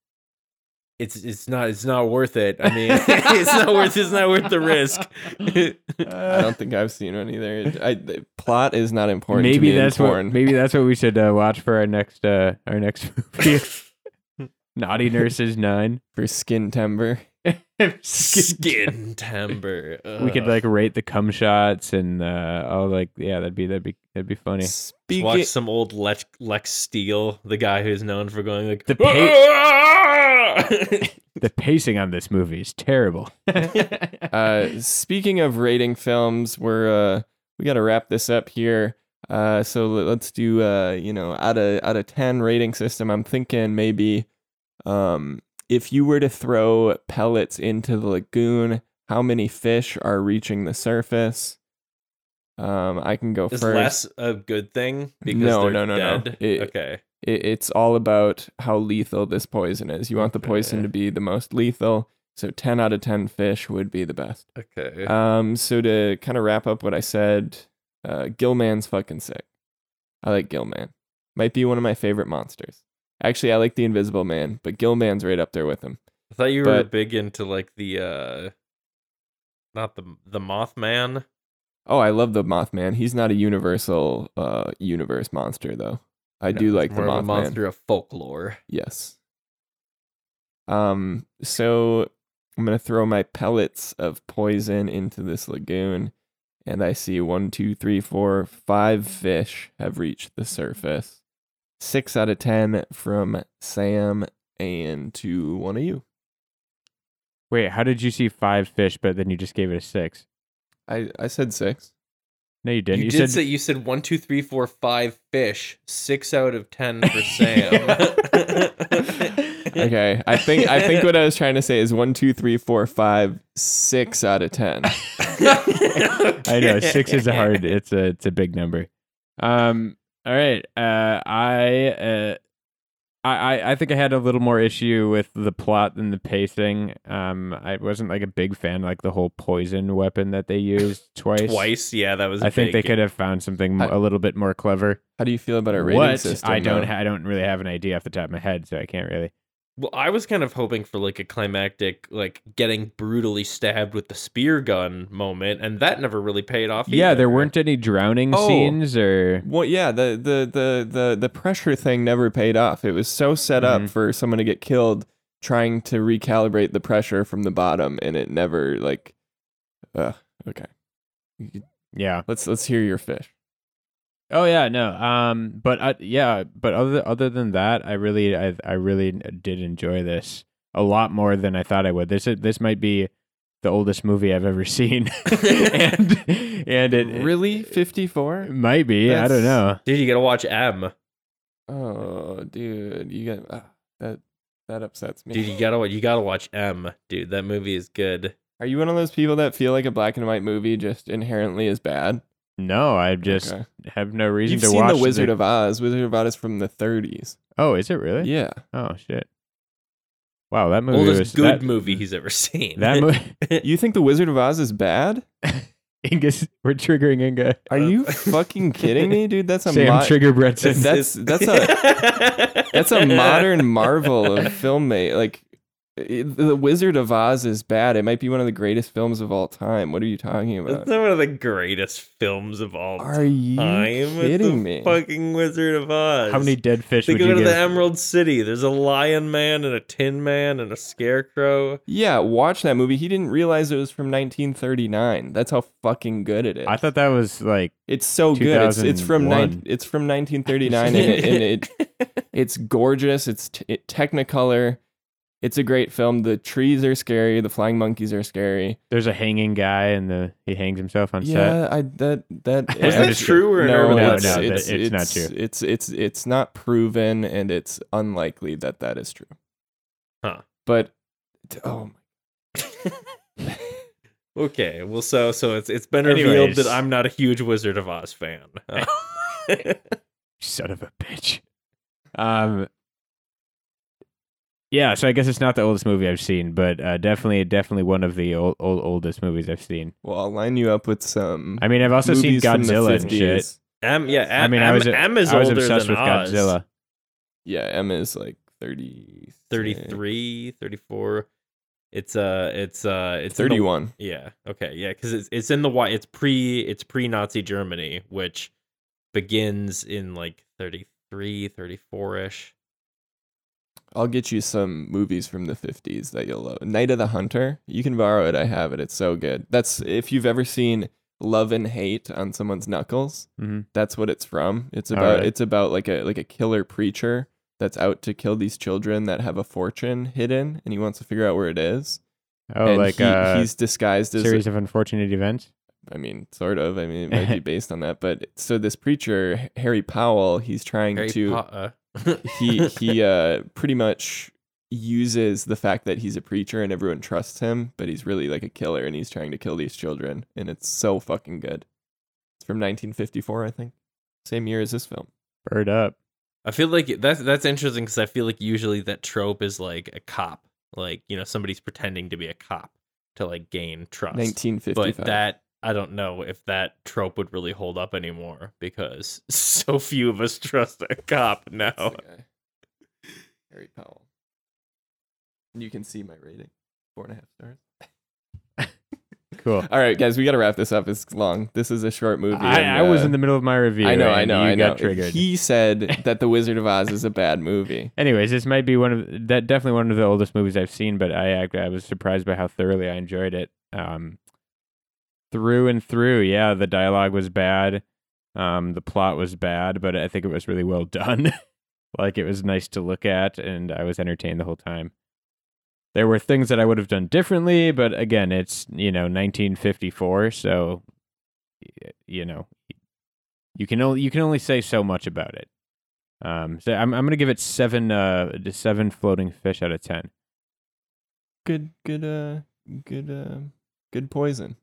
It's it's not it's not worth it. I mean, it's not worth it's not worth the risk. I don't think I've seen one either. I, the plot is not important. to maybe me that's in what maybe that's what we should uh, watch for our next uh our next movie. Naughty Nurses Nine. for skin timber. Skin timber. We could like rate the cum shots and uh oh like yeah that'd be that'd be that'd be funny. Speaking, watch some old Lex, Lex Steele, the guy who's known for going like The The pacing on this movie is terrible. uh, speaking of rating films, we're uh, we got to wrap this up here. Uh, so let- let's do uh, you know, out of out of ten rating system. I'm thinking maybe, um, if you were to throw pellets into the lagoon, how many fish are reaching the surface? Um, I can go Is first. less a good thing because No, they're no, no, no. It- okay. it, it's all about how lethal this poison is. You want the poison Okay. to be the most lethal. So 10 out of 10 fish would be the best. Okay. Um, so to kind of wrap up what I said, uh, Gill Man's fucking sick. I like Gilman. Might be one of my favorite monsters. Actually, I like the Invisible Man, but Gill Man's right up there with him. I thought you were but- big into like the uh not the the Mothman. Oh, I love the Mothman. He's not a universal uh universe monster though. I No, do like the more of Mothman. monster of folklore. Yes. Um, so I'm gonna throw my pellets of poison into this lagoon, and I see one, two, three, four, five fish have reached the surface. Six out of ten from Sam and to one of you. Wait, how did you see five fish, but then you just gave it a six? I, I said six. No, you didn't. You, You, did said say you said one, two, three, four, five fish. Six out of ten for Sam. Okay, I think I think what I was trying to say is one, two, three, four, five, six out of ten. I know six is a hard. It's a it's a big number. Um. All right. Uh. I. Uh. I, I I think I had a little more issue with the plot than the pacing. Um. I wasn't like a big fan like the whole poison weapon that they used twice. Twice, yeah, that was. I think they big. could have found something I- a little bit more clever. How do you feel about our rating what system? I don't though? I don't really have an idea off the top of my head, so I can't really. Well, I was kind of hoping for like a climactic, like getting brutally stabbed with the spear gun moment, and that never really paid off. Yeah, there weren't any drowning Oh. scenes or Well, yeah, the, the the the the pressure thing never paid off. It was so set up Mhm. for someone to get killed trying to recalibrate the pressure from the bottom, and it never like. Uh, okay, yeah. let's let's hear your fish. Oh yeah, no. Um, but uh, yeah, but other other than that, I really, I I really did enjoy this a lot more than I thought I would. This this might be the oldest movie I've ever seen, and and it really fifty four might be. I don't know. Dude, you gotta watch M. Oh, dude, you got ah, that that upsets me. Dude, you gotta you gotta watch M. Dude, that movie is good. Are you one of those people that feel like a black and white movie just inherently is bad? No, I just Okay. have no reason You've to seen watch the Wizard of Oz. Wizard of Oz is from the 30s. Oh, is it really? Yeah. Oh shit. Wow, that movie Oldest was good that, movie he's ever seen. That movie. You think the Wizard of Oz is bad? Ingus, we're triggering Inga. Are you fucking kidding me, dude? That's a Sam mo- Trigger Bretson. That's- that's a- that's a modern marvel of filmmate. Like It- the Wizard of Oz is bad. It might be one of the greatest films of all time. What are you talking about? It's not one of the greatest films of all time. Are you time. It's the kidding me? Fucking Wizard of Oz. How many dead fish They would go you to give? the Emerald City. There's a lion man and a tin man and a scarecrow. Yeah, watch that movie. He didn't realize it was from 1939. That's how fucking good it is. I thought that was like it's so good. It's it's from 2001. nine, it's from 1939 and, it, and it it's gorgeous. It's t- it, Technicolor. It's a great film. The trees are scary. The flying monkeys are scary. there's a hanging guy and the he hangs himself on set. Yeah, I that that Was Was that that true or an no, No, it's, no, legend? that- it's, it's not it's- true. It's it's it's not proven, and it's unlikely that that is true. Huh. But oh my, Okay, well, so so it's it's been revealed that I'm not a huge Wizard of Oz fan. Son of a bitch. Um. Yeah, so I guess it's not the oldest movie I've seen, but uh, definitely, definitely one of the old, old, oldest movies I've seen. well, I'll line you up with some. I mean, I've also seen movies from the Godzilla and shit. M, yeah, M, I mean, I M, was, M is I was older obsessed than with Oz. Godzilla. Yeah, Emma is like 30, 33, 34. It's uh, it's uh, it's in the- 31. yeah, okay, yeah, because it's it's in the white. It's pre it's pre Nazi Germany, which begins in like 33, 34 ish. I'll get you some movies from the 50s that you'll love. Night of the Hunter. You can borrow it. I have it. It's so good. That's if you've ever seen Love and Hate on someone's knuckles. hmm That's what it's from. It's about right. it's about like a like a killer preacher that's out to kill these children that have a fortune hidden and he wants to figure out where it is. Oh, and like he, a he's disguised as series of unfortunate events. I mean, sort of. I mean, it might be based on that, but so this preacher, Harry Powell, he's trying Harry to Potter. he he uh pretty much uses the fact that he's a preacher and everyone trusts him, but he's really like a killer and he's trying to kill these children and it's so fucking good. It's from 1954, I think. Same year as this film. Bird up. I feel like that's that's interesting because I feel like usually that trope is like a cop, like you know somebody's pretending to be a cop to like gain trust. 1955. but that I don't know if that trope would really hold up anymore because so few of us trust a cop now. That's the guy. Harry Powell. And you can see my rating. Four and a half stars. Cool. All right, guys, we got to wrap this up. It's long. This is a short movie. I, and, I was uh, in the middle of my review. I know, I know, you I know. got triggered. He said that The Wizard of Oz is a bad movie. Anyways, this might be one of that definitely one of the oldest movies I've seen, but I act- I was surprised by how thoroughly I enjoyed it. Um, through and through, yeah, the dialogue was bad, um, the plot was bad, but I think it was really well done. like it was nice to look at, and I was entertained the whole time. There were things that I would have done differently, but again, it's you know 1954, so you know you can only you can only say so much about it. Um, so I'm I'm gonna give it seven uh seven floating fish out of ten. Good, good, uh, good, uh, good poison.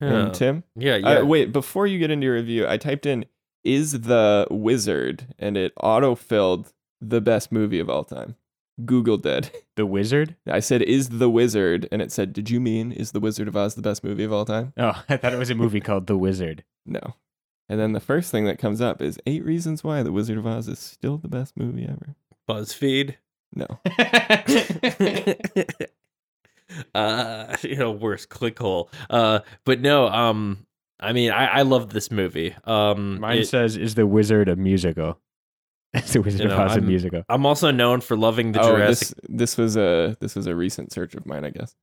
Yeah, And Tim? yeah, yeah. Uh, wait, before you get into your review, I typed in "is the wizard" and it auto-filled the best movie of all time. Google did. The Wizard. I said "is the wizard" and it said, "Did you mean is the Wizard of Oz the best movie of all time?" Oh, I thought it was a movie called The Wizard. No. And then the first thing that comes up is eight reasons why the Wizard of Oz is still the best movie ever. BuzzFeed. No. uh, you know, worst clickhole. Uh, but no, um, I mean, I, I love this movie. Um, Mine it- says, "Is the Wizard a musical?" Is the Wizard You of Oz a I'm- musical? I'm also known for loving the oh, Jurassic. this this was a this was a recent search of mine, I guess.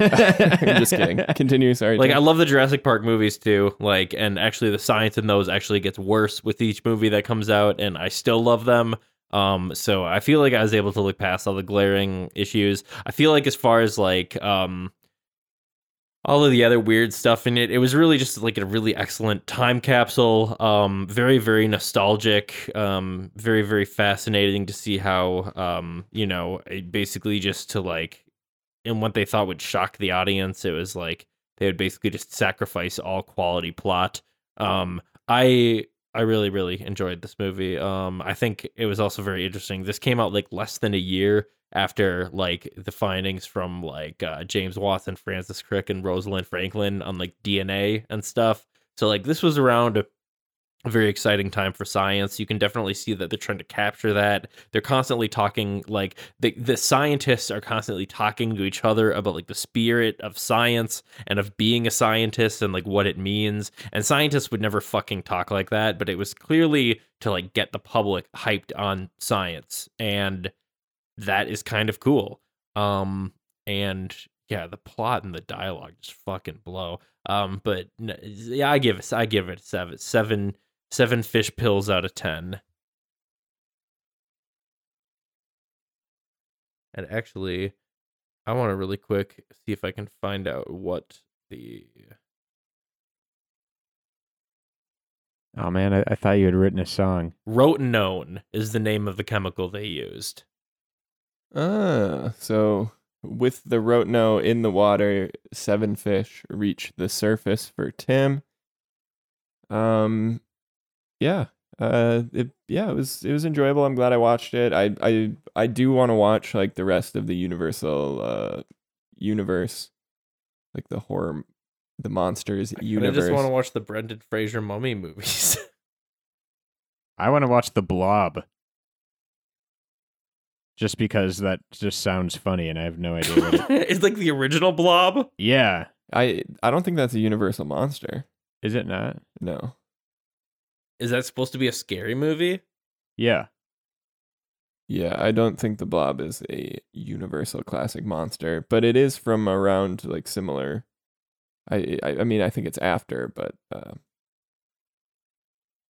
I'm just kidding. Continue. Sorry. Like Tim. I love the Jurassic Park movies too. Like, and actually, the science in those actually gets worse with each movie that comes out, and I still love them. Um, so I feel like I was able to look past all the glaring issues. I feel like as far as like um all of the other weird stuff in it, it was really just like a really excellent time capsule. Um, very very nostalgic. Um, very very fascinating to see how um you know basically just to like in what they thought would shock the audience. It was like they would basically just sacrifice all quality plot. Um, I I really really enjoyed this movie. Um, I think it was also very interesting. This came out like less than a year after like the findings from like uh, James Watson, Francis Crick, and Rosalind Franklin on like DNA and stuff. So like this was around a very exciting time for science. You can definitely see that they're trying to capture that. They're constantly talking like the the scientists are constantly talking to each other about like the spirit of science and of being a scientist and like what it means. And scientists would never fucking talk like that, but it was clearly to like get the public hyped on science and that is kind of cool. Um and yeah, the plot and the dialogue just fucking blow. Um, but yeah, I give it, I give it seven, seven, seven fish pills out of ten. And actually, I want to really quick see if I can find out what the Oh man, I, I thought you had written a song. rotenone is the name of the chemical they used. Ah, so with the rotenone in the water, seven fish reach the surface for Tim. Um, yeah, uh, it, yeah, it was it was enjoyable. I'm glad I watched it. I I I do want to watch like the rest of the Universal uh universe, like the horror, the monsters I universe. I just want to watch the Brendan Fraser mummy movies. I want to watch The Blob. Just because that just sounds funny and I have no idea what it it's like the original Blob. Yeah. I I don't think that's a Universal monster. Is it not? No. Is that supposed to be a scary movie? Yeah. Yeah, I don't think the Blob is a universal classic monster, but it is from around like similar. I I, I mean I think it's after, but uh,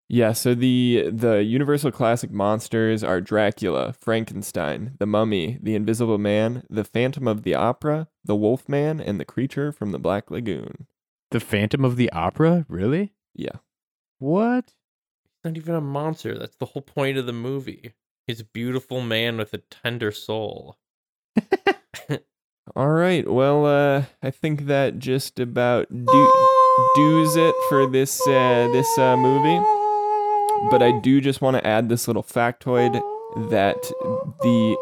yeah. So the the universal classic monsters are Dracula, Frankenstein, the Mummy, the Invisible Man, the Phantom of the Opera, the Wolf Man, and the creature from the Black Lagoon. The Phantom of the Opera? Really? Yeah. What? Not even a monster. That's the whole point of the movie. He's a beautiful man with a tender soul. All right. Well, uh, I think that just about do does it for this uh, this uh, movie. But I do just want to add this little factoid that the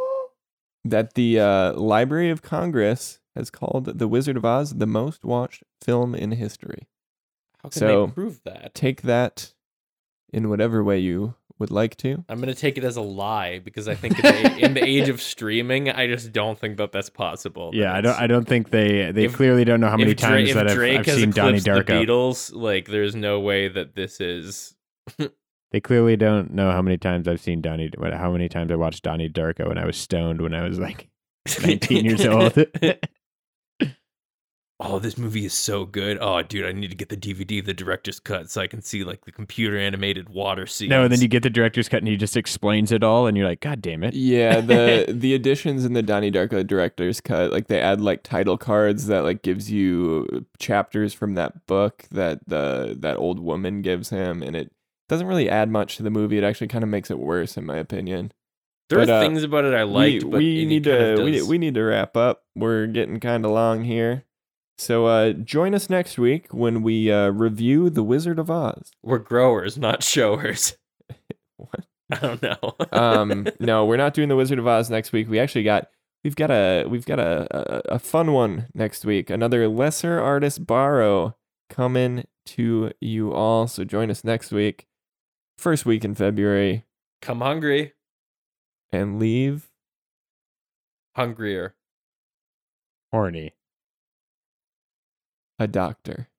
that the uh, Library of Congress has called The Wizard of Oz the most watched film in history. How can So- they prove that? Take that in whatever way you would like to. I'm gonna take it as a lie because I think in the, in the age of streaming, I just don't think that that's possible. that Yeah, I don't I don't think they they If- clearly don't know how many if Dra- times if that I've, I've seen Donnie eclipsed the Darko. Beatles, like there's no way that this is. They clearly don't know how many times I've seen Donnie how many times I watched Donnie Darko when I was stoned when I was like 19 years old. oh, this movie is so good. Oh, dude, I need to get the DVD, the director's cut, so I can see like the computer animated water scene. no, and then you get the director's cut and he just explains it all and you're like, God damn it. Yeah, the the additions in the Donnie Darko director's cut, like they add like title cards that like gives you chapters from that book that the that old woman gives him, and it doesn't really add much to the movie. It actually kind of makes it worse, in my opinion. there but, are uh, things about it I liked, we but we need kind of to we, we need to wrap up. We're getting kind of long here. So uh, join us next week when we uh, review The Wizard of Oz. we're growers, not showers. What? I don't know. um no we're not doing the wizard of oz next week we actually got we've got a we've got a a, a fun one next week another lesser artist borrow coming to you all so join us next week first week in february Come hungry, and leave hungrier. Horny a doctor.